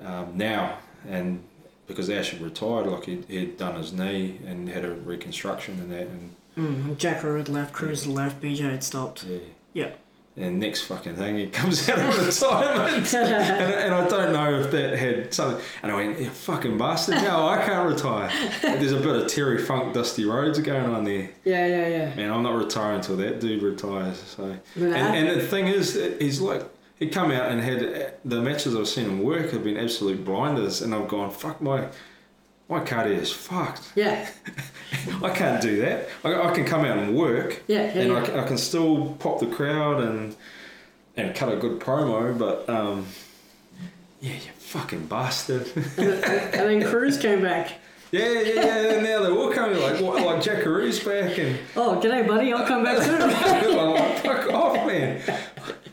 Um, now and because Ash had retired, like he'd, he'd done his knee and had a reconstruction and that, and Mm. Jacko had left, Cruz had left, BJ had stopped. yeah. Yeah. And next fucking thing, he comes (laughs) out of retirement, (laughs) and, and I don't know if that had something. And I went, "You fucking bastard! No, I can't retire." There's a bit of Terry Funk, Dusty Rhodes going on there. Yeah, yeah, yeah. Man, I'm not retiring until that dude retires. So, and, and the thing is, he's like, he'd come out and had the matches I've seen him work have been absolute blinders, and I've gone, fuck my, my cardio is fucked. yeah, (laughs) I can't do that. I, I can come out and work, yeah, yeah. and yeah. I, can- I can still pop the crowd and and cut a good promo, but um, yeah, you fucking bastard. and then Cruz came back. yeah, yeah, yeah. And now they're all coming like what, like Jackaroo's back and. Oh, g'day, buddy. I'll come back. (laughs) I'm like, fuck off, man.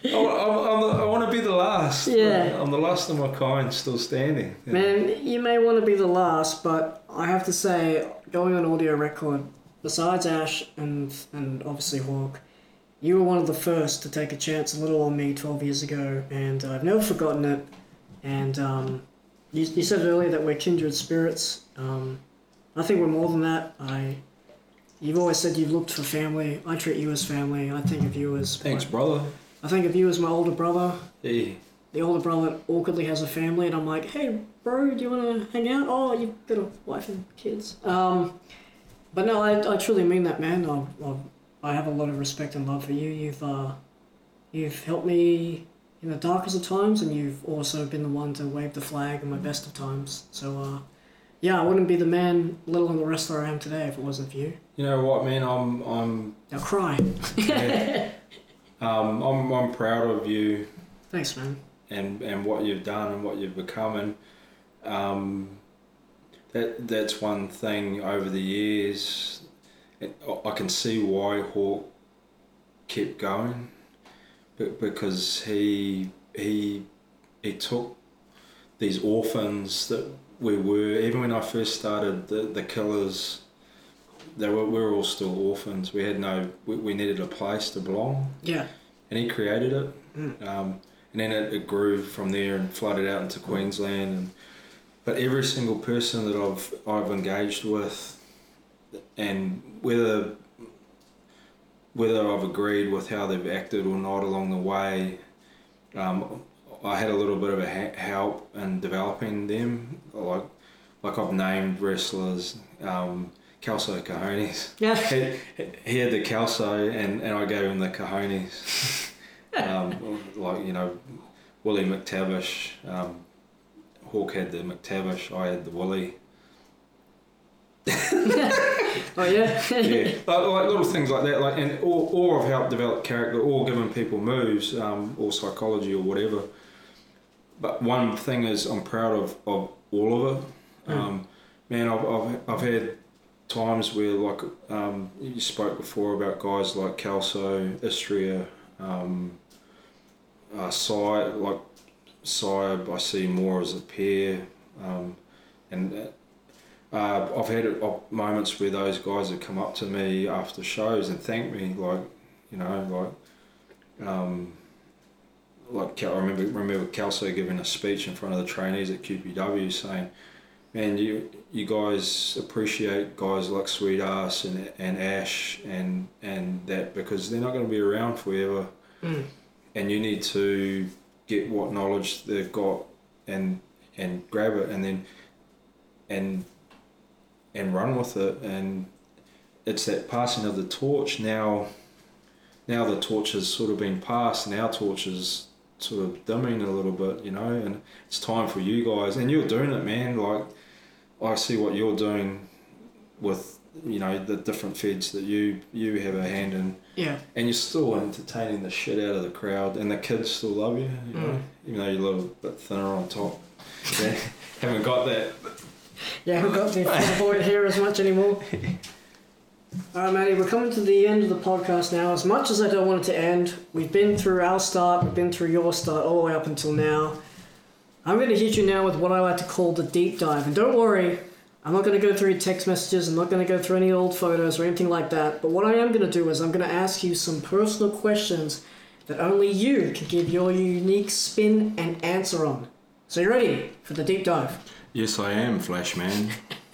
I, I, I'm I want to be the last. Yeah. I'm the last of my kind still standing. Yeah. Man, you may want to be the last, but I have to say, going on audio record, besides Ash and and obviously Hawk, you were one of the first to take a chance a little on me 12 years ago, and I've never forgotten it. And um, you, you said earlier that we're kindred spirits. Um, I think we're more than that. I, you've always said you've looked for family. I treat you as family. I think of you as Thanks, brother. I think of you as my older brother Yeah. the older brother awkwardly has a family, and I'm like, hey, bro, do you want to hang out? Oh, you've got a wife and kids. Um, but no, I, I truly mean that, man. I, I, I have a lot of respect and love for you. You've uh, you've helped me in the darkest of times, and you've also been the one to wave the flag in my best of times. So, uh, yeah, I wouldn't be the man, let alone the wrestler I am today, if it wasn't for you. You know what, man? I'm I'm Now cry. yeah. (laughs) um, I'm I'm proud of you Thanks, man. and and what you've done and what you've become and um, that that's one thing over the years I can see why Hawk kept going but because he he he took these orphans that we were even when I first started the, the killers they were we were all still orphans we had no we, we needed a place to belong Yeah. and he created it Mm. um, and then it, it grew from there and flooded out into Queensland. And but every single person that I've I've engaged with, and whether whether I've agreed with how they've acted or not along the way, um, I had a little bit of a ha- help in developing them. Like like I've named wrestlers. Um, Calcio Cajones. Yeah. (laughs) He, he had the Calcio and, and I gave him the Cajones. (laughs) um, like, you know, Willie McTavish. Um, Hawk had the McTavish, I had the Willie. (laughs) Oh, yeah? Yeah, like, like little things like that. Like, and or, or I've helped develop character, or given people moves, um, or psychology, or whatever. But one thing is, I'm proud of, of all of it. Mm. Um, man, I've, I've, I've had times where, like, um, you spoke before about guys like Calso, Istria, um, uh, like Saib, I see more as a pair. Um, and uh, I've had uh, moments where those guys have come up to me after shows and thanked me, like, you know, like, um, like I remember remember Kelso giving a speech in front of the trainees at QPW saying, "Man, you you guys appreciate guys like Sweet Ass and and Ash and and that because they're not going to be around forever, Mm. and you need to get what knowledge they've got and and grab it and then and and run with it. And it's that passing of the torch. Now now the torch has sort of been passed. And our torch is sort of dimming a little bit you know and it's time for you guys. And you're doing it man. Like I see what you're doing with you know the different feds that you you have a hand in, Yeah. and you're still entertaining the shit out of the crowd, and the kids still love you, you know, Mm. even though you're a little bit thinner on top. Yeah, (laughs) haven't got that. Yeah, we've got (laughs) the flamboyant hair as much anymore. (laughs) Alright, Matty, we're coming to the end of the podcast now. As much as I don't want it to end, we've been through our start, we've been through your start, all the way up until now. I'm going to hit you now with what I like to call the deep dive. And don't worry, I'm not going to go through text messages, I'm not going to go through any old photos or anything like that. But what I am going to do is I'm going to ask you some personal questions that only you can give your unique spin and answer on. So, you ready for the deep dive? Yes, I am, Flash Man. (laughs)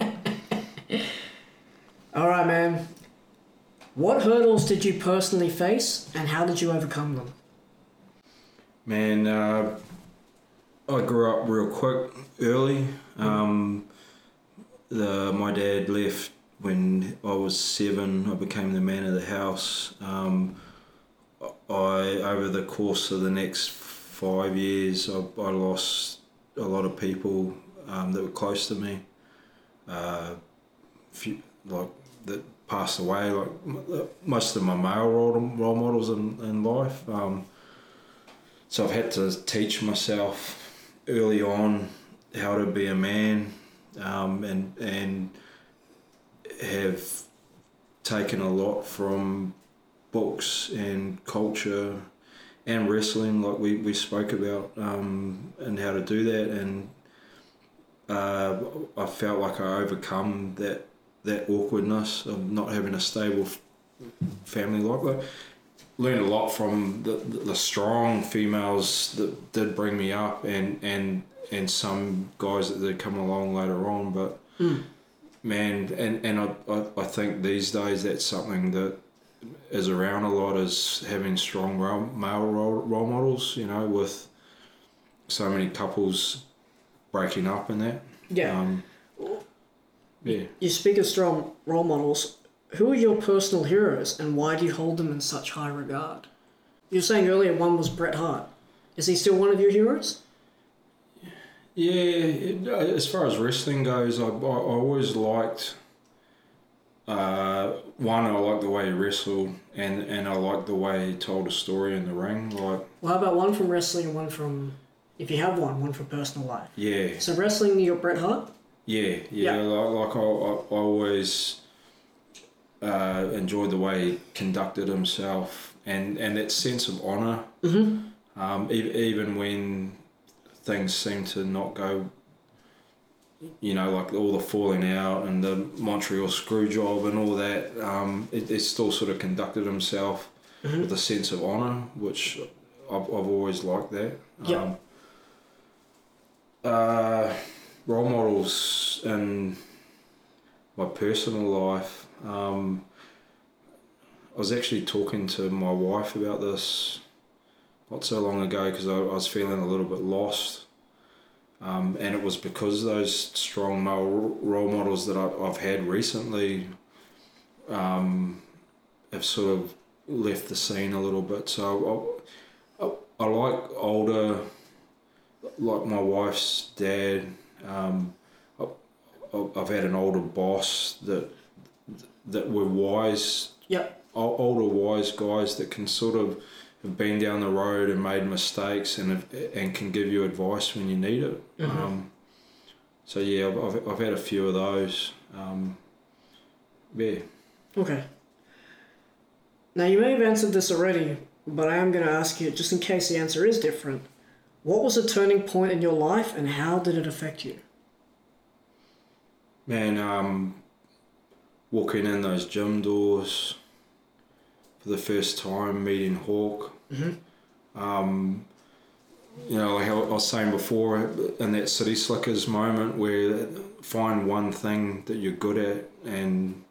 All right, man. What hurdles did you personally face, and how did you overcome them? Man, uh, I grew up real quick, early. Um, the, my dad left when I was seven. I became the man of the house. Um, I over the course of the next five years, I, I lost a lot of people um, that were close to me. Uh, few, like that passed away. Like most of my male role, role models in, in life. Um, so I've had to teach myself early on how to be a man, um, and and have taken a lot from books and culture and wrestling, like we, we spoke about, um, and how to do that. And uh, I felt like I overcome that that awkwardness of not having a stable family that learned a lot from the, the, the strong females that did bring me up and and and some guys that did come along later on but Mm. man and and I, I, I think these days that's something that is around a lot is having strong role, male role, role models you know with so many couples breaking up and that Yeah. um, yeah you speak of strong role models. Who are your personal heroes, and why do you hold them in such high regard? You were saying earlier one was Bret Hart. Is he still one of your heroes? Yeah, it, uh, as far as wrestling goes, I, I, I always liked. Uh, one, I liked the way he wrestled, and, and I like the way he told a story in the ring. Like, Well, how about one from wrestling and one from, if you have one, one from personal life? yeah, So wrestling, you're Bret Hart. yeah, yeah. Yeah. Like, like I, I, I always uh, enjoyed the way he conducted himself, and, and that sense of honor. Mm-hmm. Um, e- even when things seem to not go, you know, like all the falling out and the Montreal screw job and all that, um, it, it still sort of conducted himself Mhm. with a sense of honour, which I've, I've always liked that. Yeah. Um, uh, role models in my personal life. Um, I was actually talking to my wife about this not so long ago because I, I was feeling a little bit lost. Um, and it was because those strong male role models that I, I've had recently um, have sort of left the scene a little bit. So I, I, I like older, like my wife's dad. Um, I, I've had an older boss that that were wise Yep. older wise guys that can sort of have been down the road and made mistakes and have, and can give you advice when you need it. Mhm. Um, so yeah, I've, I've, I've had a few of those. Um, yeah. Okay. Now, you may have answered this already, but I am going to ask you, just in case the answer is different, what was a turning point in your life and how did it affect you? Man, um, walking in those gym doors for the first time, meeting Hawk. Mm-hmm. Um, you know, like I was saying before, in that City Slickers moment where find one thing that you're good at and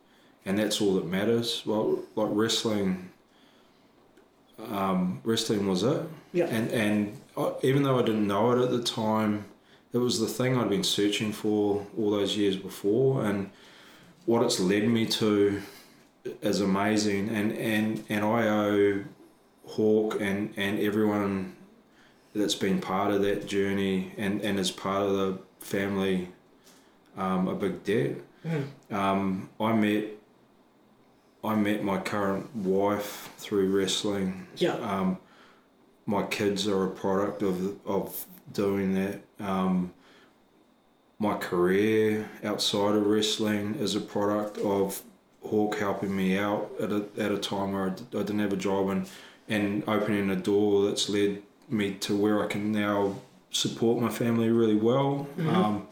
and that's all that matters. Well, like wrestling, um, wrestling was it. Yeah. And and I, even though I didn't know it at the time, it was the thing I'd been searching for all those years before, and what it's led me to is amazing. And and and I owe Hawk and and everyone that's been part of that journey and and is part of the family um, a big debt. Mm. Um, I met I met my current wife through wrestling. Yeah. Um, my kids are a product of of doing that. Um, my career outside of wrestling is a product of Hawk helping me out at a, at a time where I, d- I didn't have a job and, and opening a door that's led me to where I can now support my family really well Mhm. um,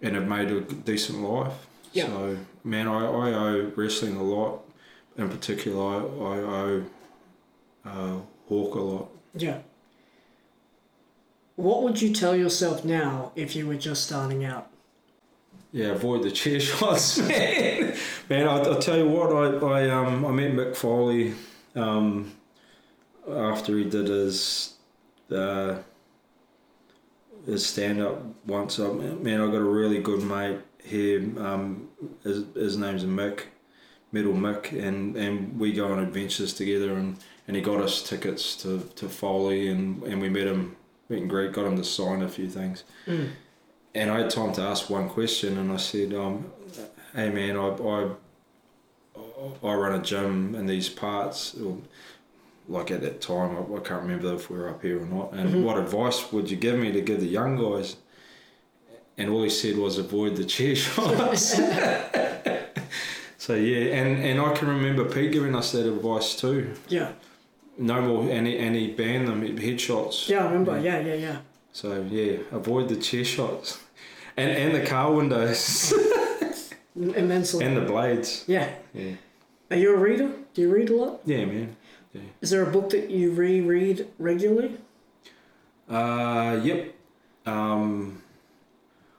and have made a decent life. Yeah. So, man, I, I owe wrestling a lot. In particular, I, I owe uh, Hawk a lot. Yeah. What would you tell yourself now if you were just starting out? Yeah, avoid the chair shots, (laughs) man. man, I, I'll tell you what, I, I, um, I met Mick Foley um, after he did his uh, his stand up once. I, man, I got a really good mate here. Um, his, his name's Mick, Metal Mick, and, and we go on adventures together. And, and he got us tickets to, to Foley, and, and we met him, met and greet, got him to sign a few things Mm. and I had time to ask one question, and I said, um, "Hey man, I, I I run a gym in these parts. Or, like at that time, I, I can't remember if we were up here or not. And Mhm. what advice would you give me to give the young guys?" And all he said was, "Avoid the chair (laughs) shots." (laughs) so yeah, and and I can remember Pete giving us that advice too. yeah. No more, any he banned them headshots. Yeah, I remember. Yeah, yeah, yeah. So yeah, avoid the chair shots, and and the car windows, (laughs) Immensely. and the blades. yeah. Yeah, Are you a reader? Do you read a lot? yeah, man. Yeah. Is there a book that you reread regularly? Uh, yep. Um,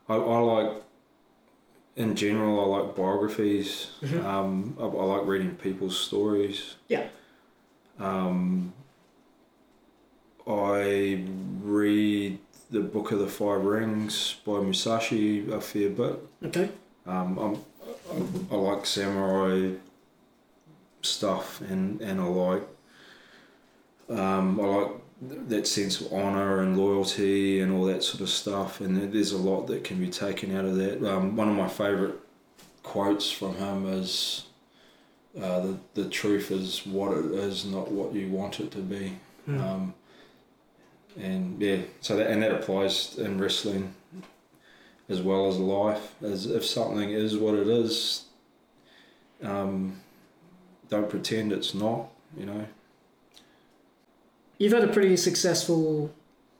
I, I like, in general, I like biographies. Mhm. Um, I, I like reading people's stories. Yeah. Um, I read the Book of the Five Rings by Musashi a fair bit. Okay. Um, I'm, I, I like samurai stuff, and, and I like um, I like that sense of honor and loyalty and all that sort of stuff. And there's a lot that can be taken out of that. Um, one of my favorite quotes from him is. Uh, the, the truth is what it is, not what you want it to be. Hmm. Um, and yeah, so that and that applies in wrestling as well as life. As if something is what it is, um, don't pretend it's not. You know. You've had a pretty successful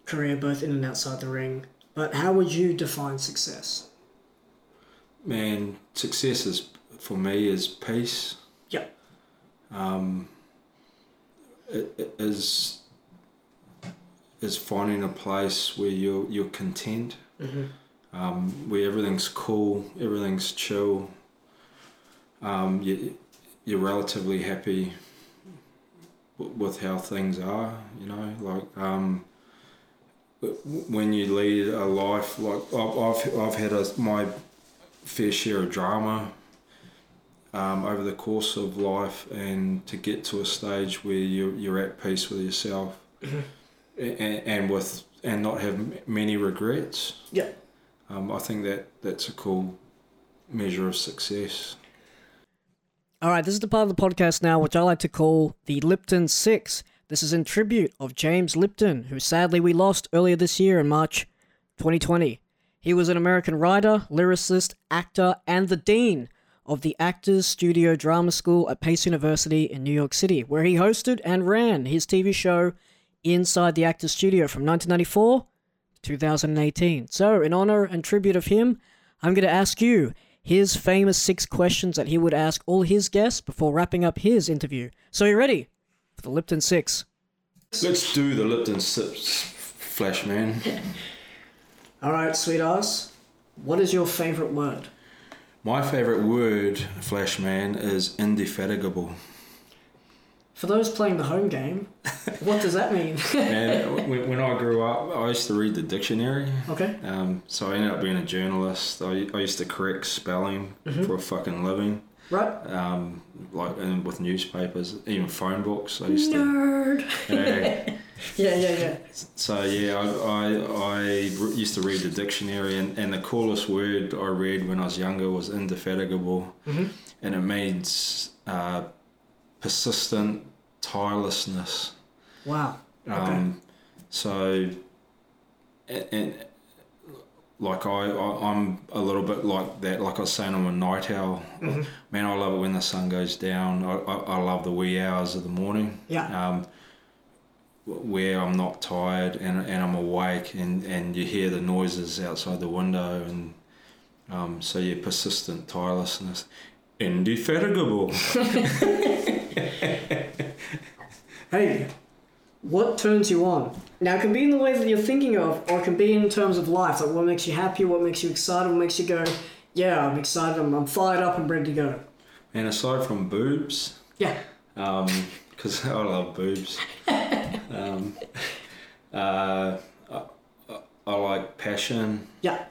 career both in and outside the ring, but how would you define success? Man, success is for me is peace. Yep. Um, is is finding a place where you're you're content. Mm-hmm. um, where everything's cool, everything's chill. Um, you, you're relatively happy w- with how things are, you know. Like um, when you lead a life, like I've I've, I've had a, my fair share of drama um, over the course of life, and to get to a stage where you're you're at peace with yourself, Mhm. and, and with and not have many regrets. Yeah. Um, I think that that's a cool measure of success. All right, this is the part of the podcast now which I like to call the Lipton Six. This is in tribute of James Lipton, who sadly we lost earlier this year in March 2020. He was an American writer, lyricist, actor, and the dean of the Actors Studio Drama School at Pace University in New York City, where he hosted and ran his TV show Inside the Actors Studio from 1994 to 2018. So, in honor and tribute of him, I'm going to ask you his famous six questions that he would ask all his guests before wrapping up his interview. So, you ready for the Lipton Six? Let's do the Lipton Sips, Flash Man. All right, sweet ass. What is your favorite word? My favourite word, Flash Man, is indefatigable. For those playing the home game, what does that mean? (laughs) And when, I grew up, I used to read the dictionary. okay. Um, so I ended up being a journalist. I, I used to correct spelling Mhm. for a fucking living. Right. um, like and with newspapers, even phone books. I used to. Nerd. Yeah. (laughs) Yeah, yeah, yeah. So yeah, I, I, I used to read the dictionary, and, and the coolest word I read when I was younger was indefatigable, Mhm. and it means uh, persistent tirelessness. Wow. Um, So, and, and like I, I, I'm a little bit like that. Like I was saying, I'm a night owl. Mhm. Man, I love it when the sun goes down. I, I, I love the wee hours of the morning. Yeah. Um, where I'm not tired and, and I'm awake and, and you hear the noises outside the window and um, so you're persistent tirelessness indefatigable (laughs) (laughs) Hey, what turns you on? Now, it can be in the way that you're thinking of, or it can be in terms of life. Like, what makes you happy? What makes you excited? What makes you go, yeah, I'm excited. I'm, I'm fired up. I'm ready to go. and aside from boobs Yeah. because (laughs) I love boobs (laughs) um, (laughs) uh, I, I, I like passion Yeah.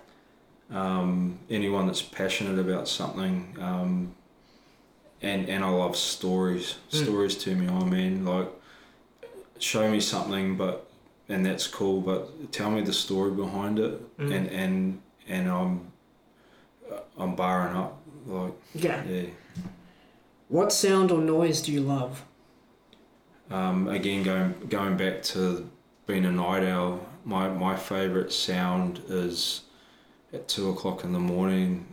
um, anyone that's passionate about something um, and and I love stories Mm. stories to me oh man like show me something but and that's cool but tell me the story behind it Mm. and and and I'm I'm barring up like Yeah. yeah What sound or noise do you love? um, again going going back to being a night owl my my favorite sound is at two o'clock in the morning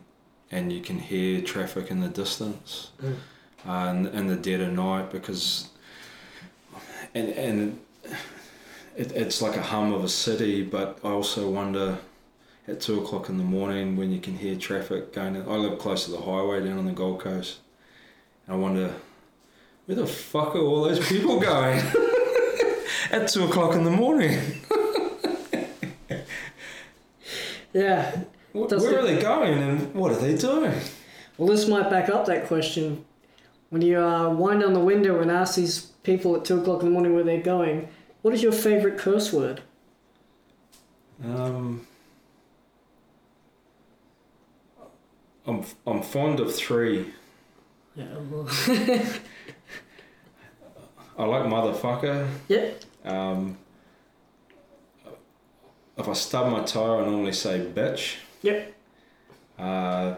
and you can hear traffic in the distance Mm. uh, in, in the dead of night because and and it, it's like a hum of a city but I also wonder at two o'clock in the morning when you can hear traffic going I live close to the highway down on the Gold Coast. And I wonder where the fuck are all those people (laughs) going? (laughs) At two o'clock in the morning. (laughs) Yeah. Does where it- are they going and what are they doing? Well, this might back up that question. When you uh, wind down the window and ask these people at 2 o'clock in the morning where they're going, what is your favorite curse word? Um, I'm I'm fond of three. Yeah, well, (laughs) I like motherfucker. yeah. Um, if I stub my toe, I normally say bitch. Yep. Uh,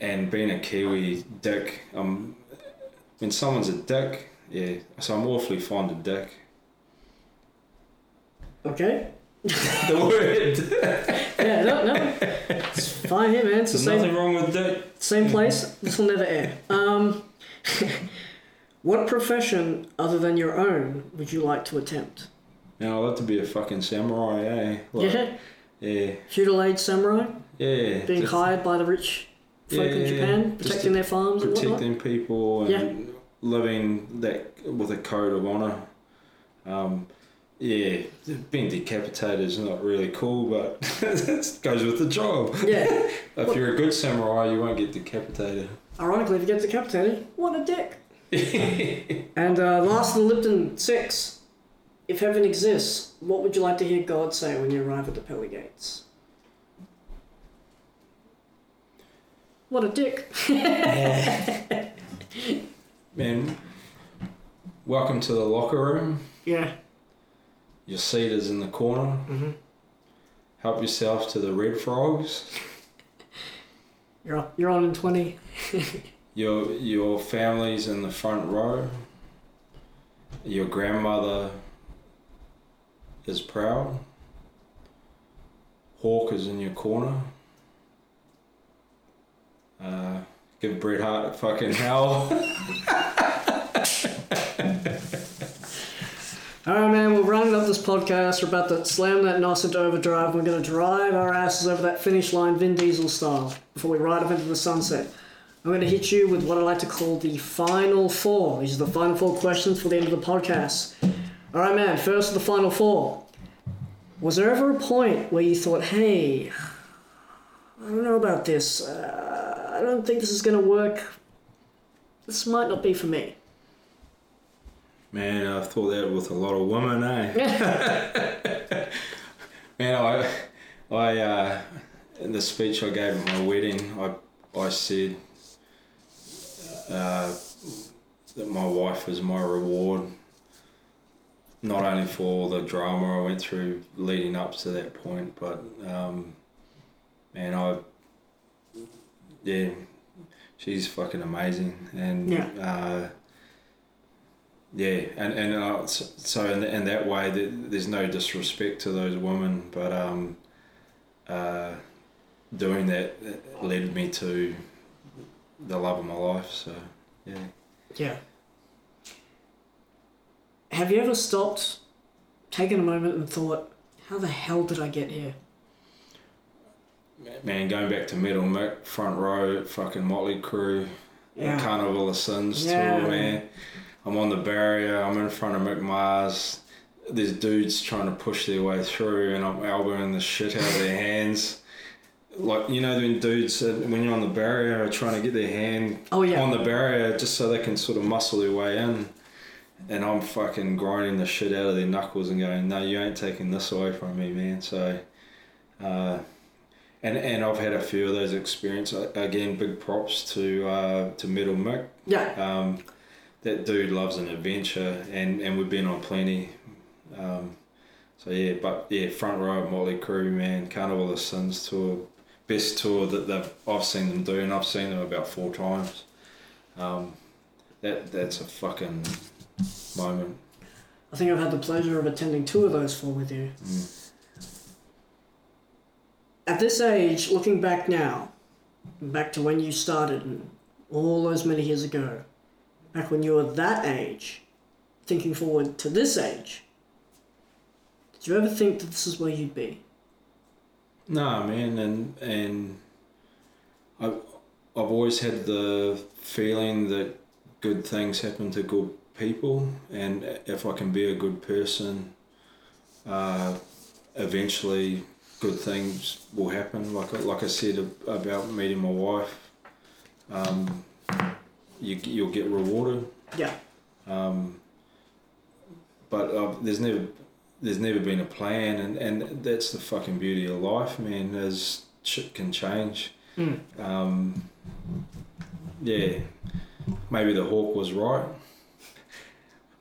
and being a Kiwi, dick. Um, when someone's a dick, yeah. So I'm awfully fond of dick. Okay. the word. Yeah, no, no. It's fine here, man. It's the There's same, nothing wrong with dick. same place. This will never air. Um, (laughs) what profession other than your own would you like to attempt? Man, I'd love to be a fucking samurai, eh? Like, yeah. Yeah. Feudal age samurai Yeah. being just hired by the rich folk Yeah, in yeah, Japan. Just protecting to their farms and whatnot. Protecting people and living that with a code of honor. Um, yeah, being decapitated is not really cool, but (laughs) it goes with the job. Yeah. (laughs) If you're a good samurai, you won't get decapitated. Ironically, if you get decapitated, what a dick. (laughs) and uh, last of the Lipton Six. If heaven exists, what would you like to hear God say when you arrive at the pearly gates? What a dick. Man, welcome to the locker room. Yeah. Your seat is in the corner. hmm Help yourself to the red frogs. You're, on- you're on in 20. Your your family's in the front row. Your grandmother is proud. Hawk is in your corner. Uh, give Bret Hart a fucking hell. (laughs) Alright, man, this podcast. We're about to slam that NOS into overdrive. We're going to drive our asses over that finish line, Vin Diesel style, before we ride up into the sunset. I'm going to hit you with what I like to call the final four. These are the final four questions for the end of the podcast. Alright, man, first of the final four. Was there ever a point where you thought, hey, I don't know about this. Uh, I don't think this is going to work. This might not be for me. Man, I've thought that with a lot of women, eh? (laughs) (laughs) Man, I, I, uh, in the speech I gave at my wedding, I, I said, uh, that my wife was my reward. Not only for the drama I went through leading up to that point, but um, man, I yeah, she's fucking amazing, and Yeah. uh, yeah, and and uh, so so in, in that way, there's no disrespect to those women, but um, uh, doing that led me to the love of my life. So yeah. Yeah. Have you ever stopped, taken a moment and thought, how the hell did I get here? Man, going back to Metal Mick, front row, fucking Motley Crue, Yeah. Carnival of Sins Yeah. tour, man. I'm on the barrier, I'm in front of Mick Mars. There's dudes trying to push their way through, and I'm elbowing the shit out of their (laughs) hands. Like, you know, when dudes, when you're on the barrier, are trying to get their hand Oh, yeah. on the barrier just so they can sort of muscle their way in. And I'm fucking grinding the shit out of their knuckles and going, no, you ain't taking this away from me, man. So, uh, and and I've had a few of those experiences. Again, big props to uh, to Metal Mick. Yeah. Um, that dude loves an adventure, and, and we've been on plenty. Um, so yeah, but yeah, front row Motley Crue, man, Carnival of Sins tour, best tour that they've I've seen them do, and I've seen them about four times. Um, that that's a fucking moment. I think I've had the pleasure of attending two of those four with you. Mm. At this age, looking back now, back to when you started and all those many years ago, back when you were that age, thinking forward to this age, did you ever think that this is where you'd be? Nah, man, and and I've I've always had the feeling that good things happen to good people, and if I can be a good person, uh, eventually good things will happen. Like I- like I said about meeting my wife, um, you you'll get rewarded. Yeah. Um, but uh, there's never there's never been a plan, and, and that's the fucking beauty of life, man. Is shit can change. Mm. Um, yeah, maybe the hawk was right.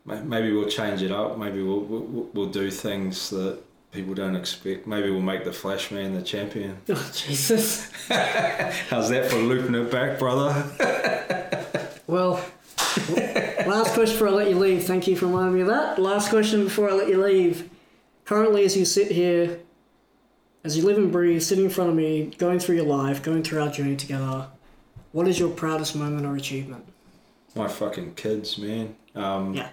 Maybe we'll change it up. Maybe we'll, we'll we'll do things that people don't expect. Maybe we'll make the Flash Man the champion. (laughs) Oh, Jesus. (laughs) How's that for looping it back, brother? (laughs) Well, last question before I let you leave. Thank you for reminding me of that. Last question before I let you leave. Currently, as you sit here, as you live and breathe, sitting in front of me, going through your life, going through our journey together, what is your proudest moment or achievement? My fucking kids, man. Um, Yeah.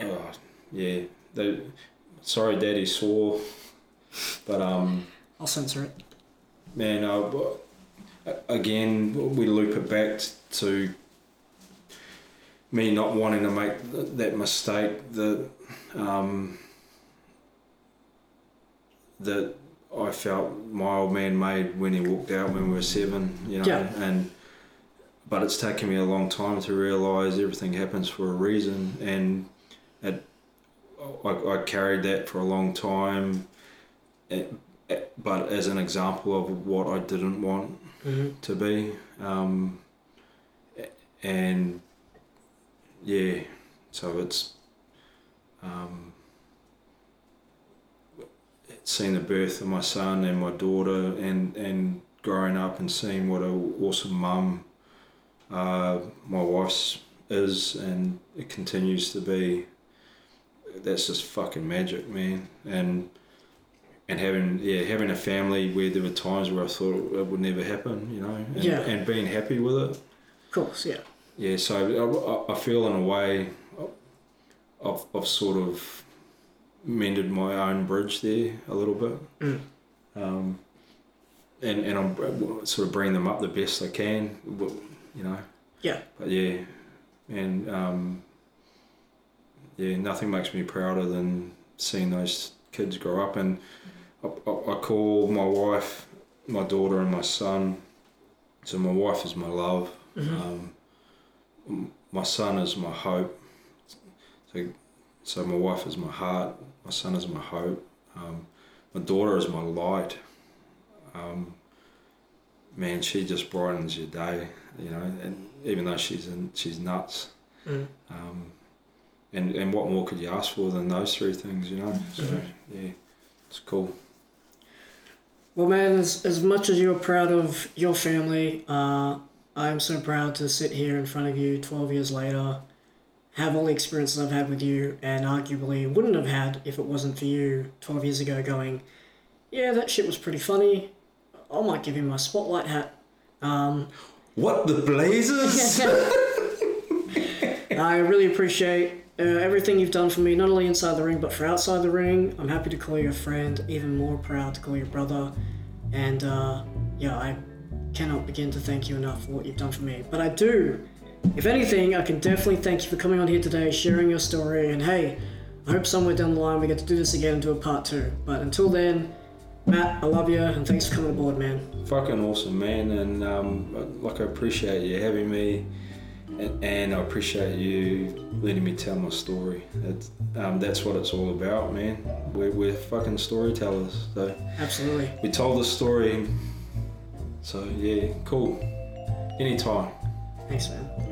Oh, yeah. They, sorry, Daddy swore, but um, I'll censor it. man, uh, again, we loop it back to me not wanting to make that mistake that um, that I felt my old man made when he walked out when we were seven, you know, Yeah. and but it's taken me a long time to realise everything happens for a reason, and it, I, I carried that for a long time, eh, but as an example of what I didn't want Mm-hmm. to be, um, and yeah, so it's um, seeing the birth of my son and my daughter, and and growing up and seeing what a awesome mum uh, my wife's is, and it continues to be. That's just fucking magic, man, and and having yeah having a family where there were times where I thought it would never happen, you know, and, Yeah. and being happy with it. Of course, yeah. Yeah, so I, I feel in a way I've, I've sort of mended my own bridge there a little bit. Mm. Um, and, and I'm sort of bringing them up the best I can, you know. Yeah. But yeah, and um, yeah, nothing makes me prouder than seeing those kids grow up. And I, I, I call my wife, my daughter, and my son. So my wife is my love. Mhm. Um, my son is my hope. So, so my wife is my heart. My son is my hope. Um, my daughter is my light. Um, man, she just brightens your day, you know. And even though she's in, she's nuts, Mm. um, and and what more could you ask for than those three things, you know? So Mhm. yeah, it's cool. Well, man, as, as much as you're proud of your family, uh, I'm so proud to sit here in front of you 12 years later, have all the experiences I've had with you, and arguably wouldn't have had if it wasn't for you 12 years ago going, yeah, that shit was pretty funny. I might give him my spotlight hat. Um, What the blazes? (laughs) I really appreciate uh, everything you've done for me, not only inside the ring, but for outside the ring. I'm happy to call you a friend, even more proud to call you a brother. And uh, yeah, I cannot begin to thank you enough for what you've done for me. But I do, if anything, I can definitely thank you for coming on here today, sharing your story. And hey, I hope somewhere down the line we get to do this again and do a part two. But until then, Matt, I love you and thanks for coming aboard, man. Fucking awesome, man. And um, like I appreciate you having me, and, and I appreciate you letting me tell my story. That's um, that's what it's all about, man. We're, we're fucking storytellers. So Absolutely. we told the story. So yeah, cool. Anytime. Thanks, man.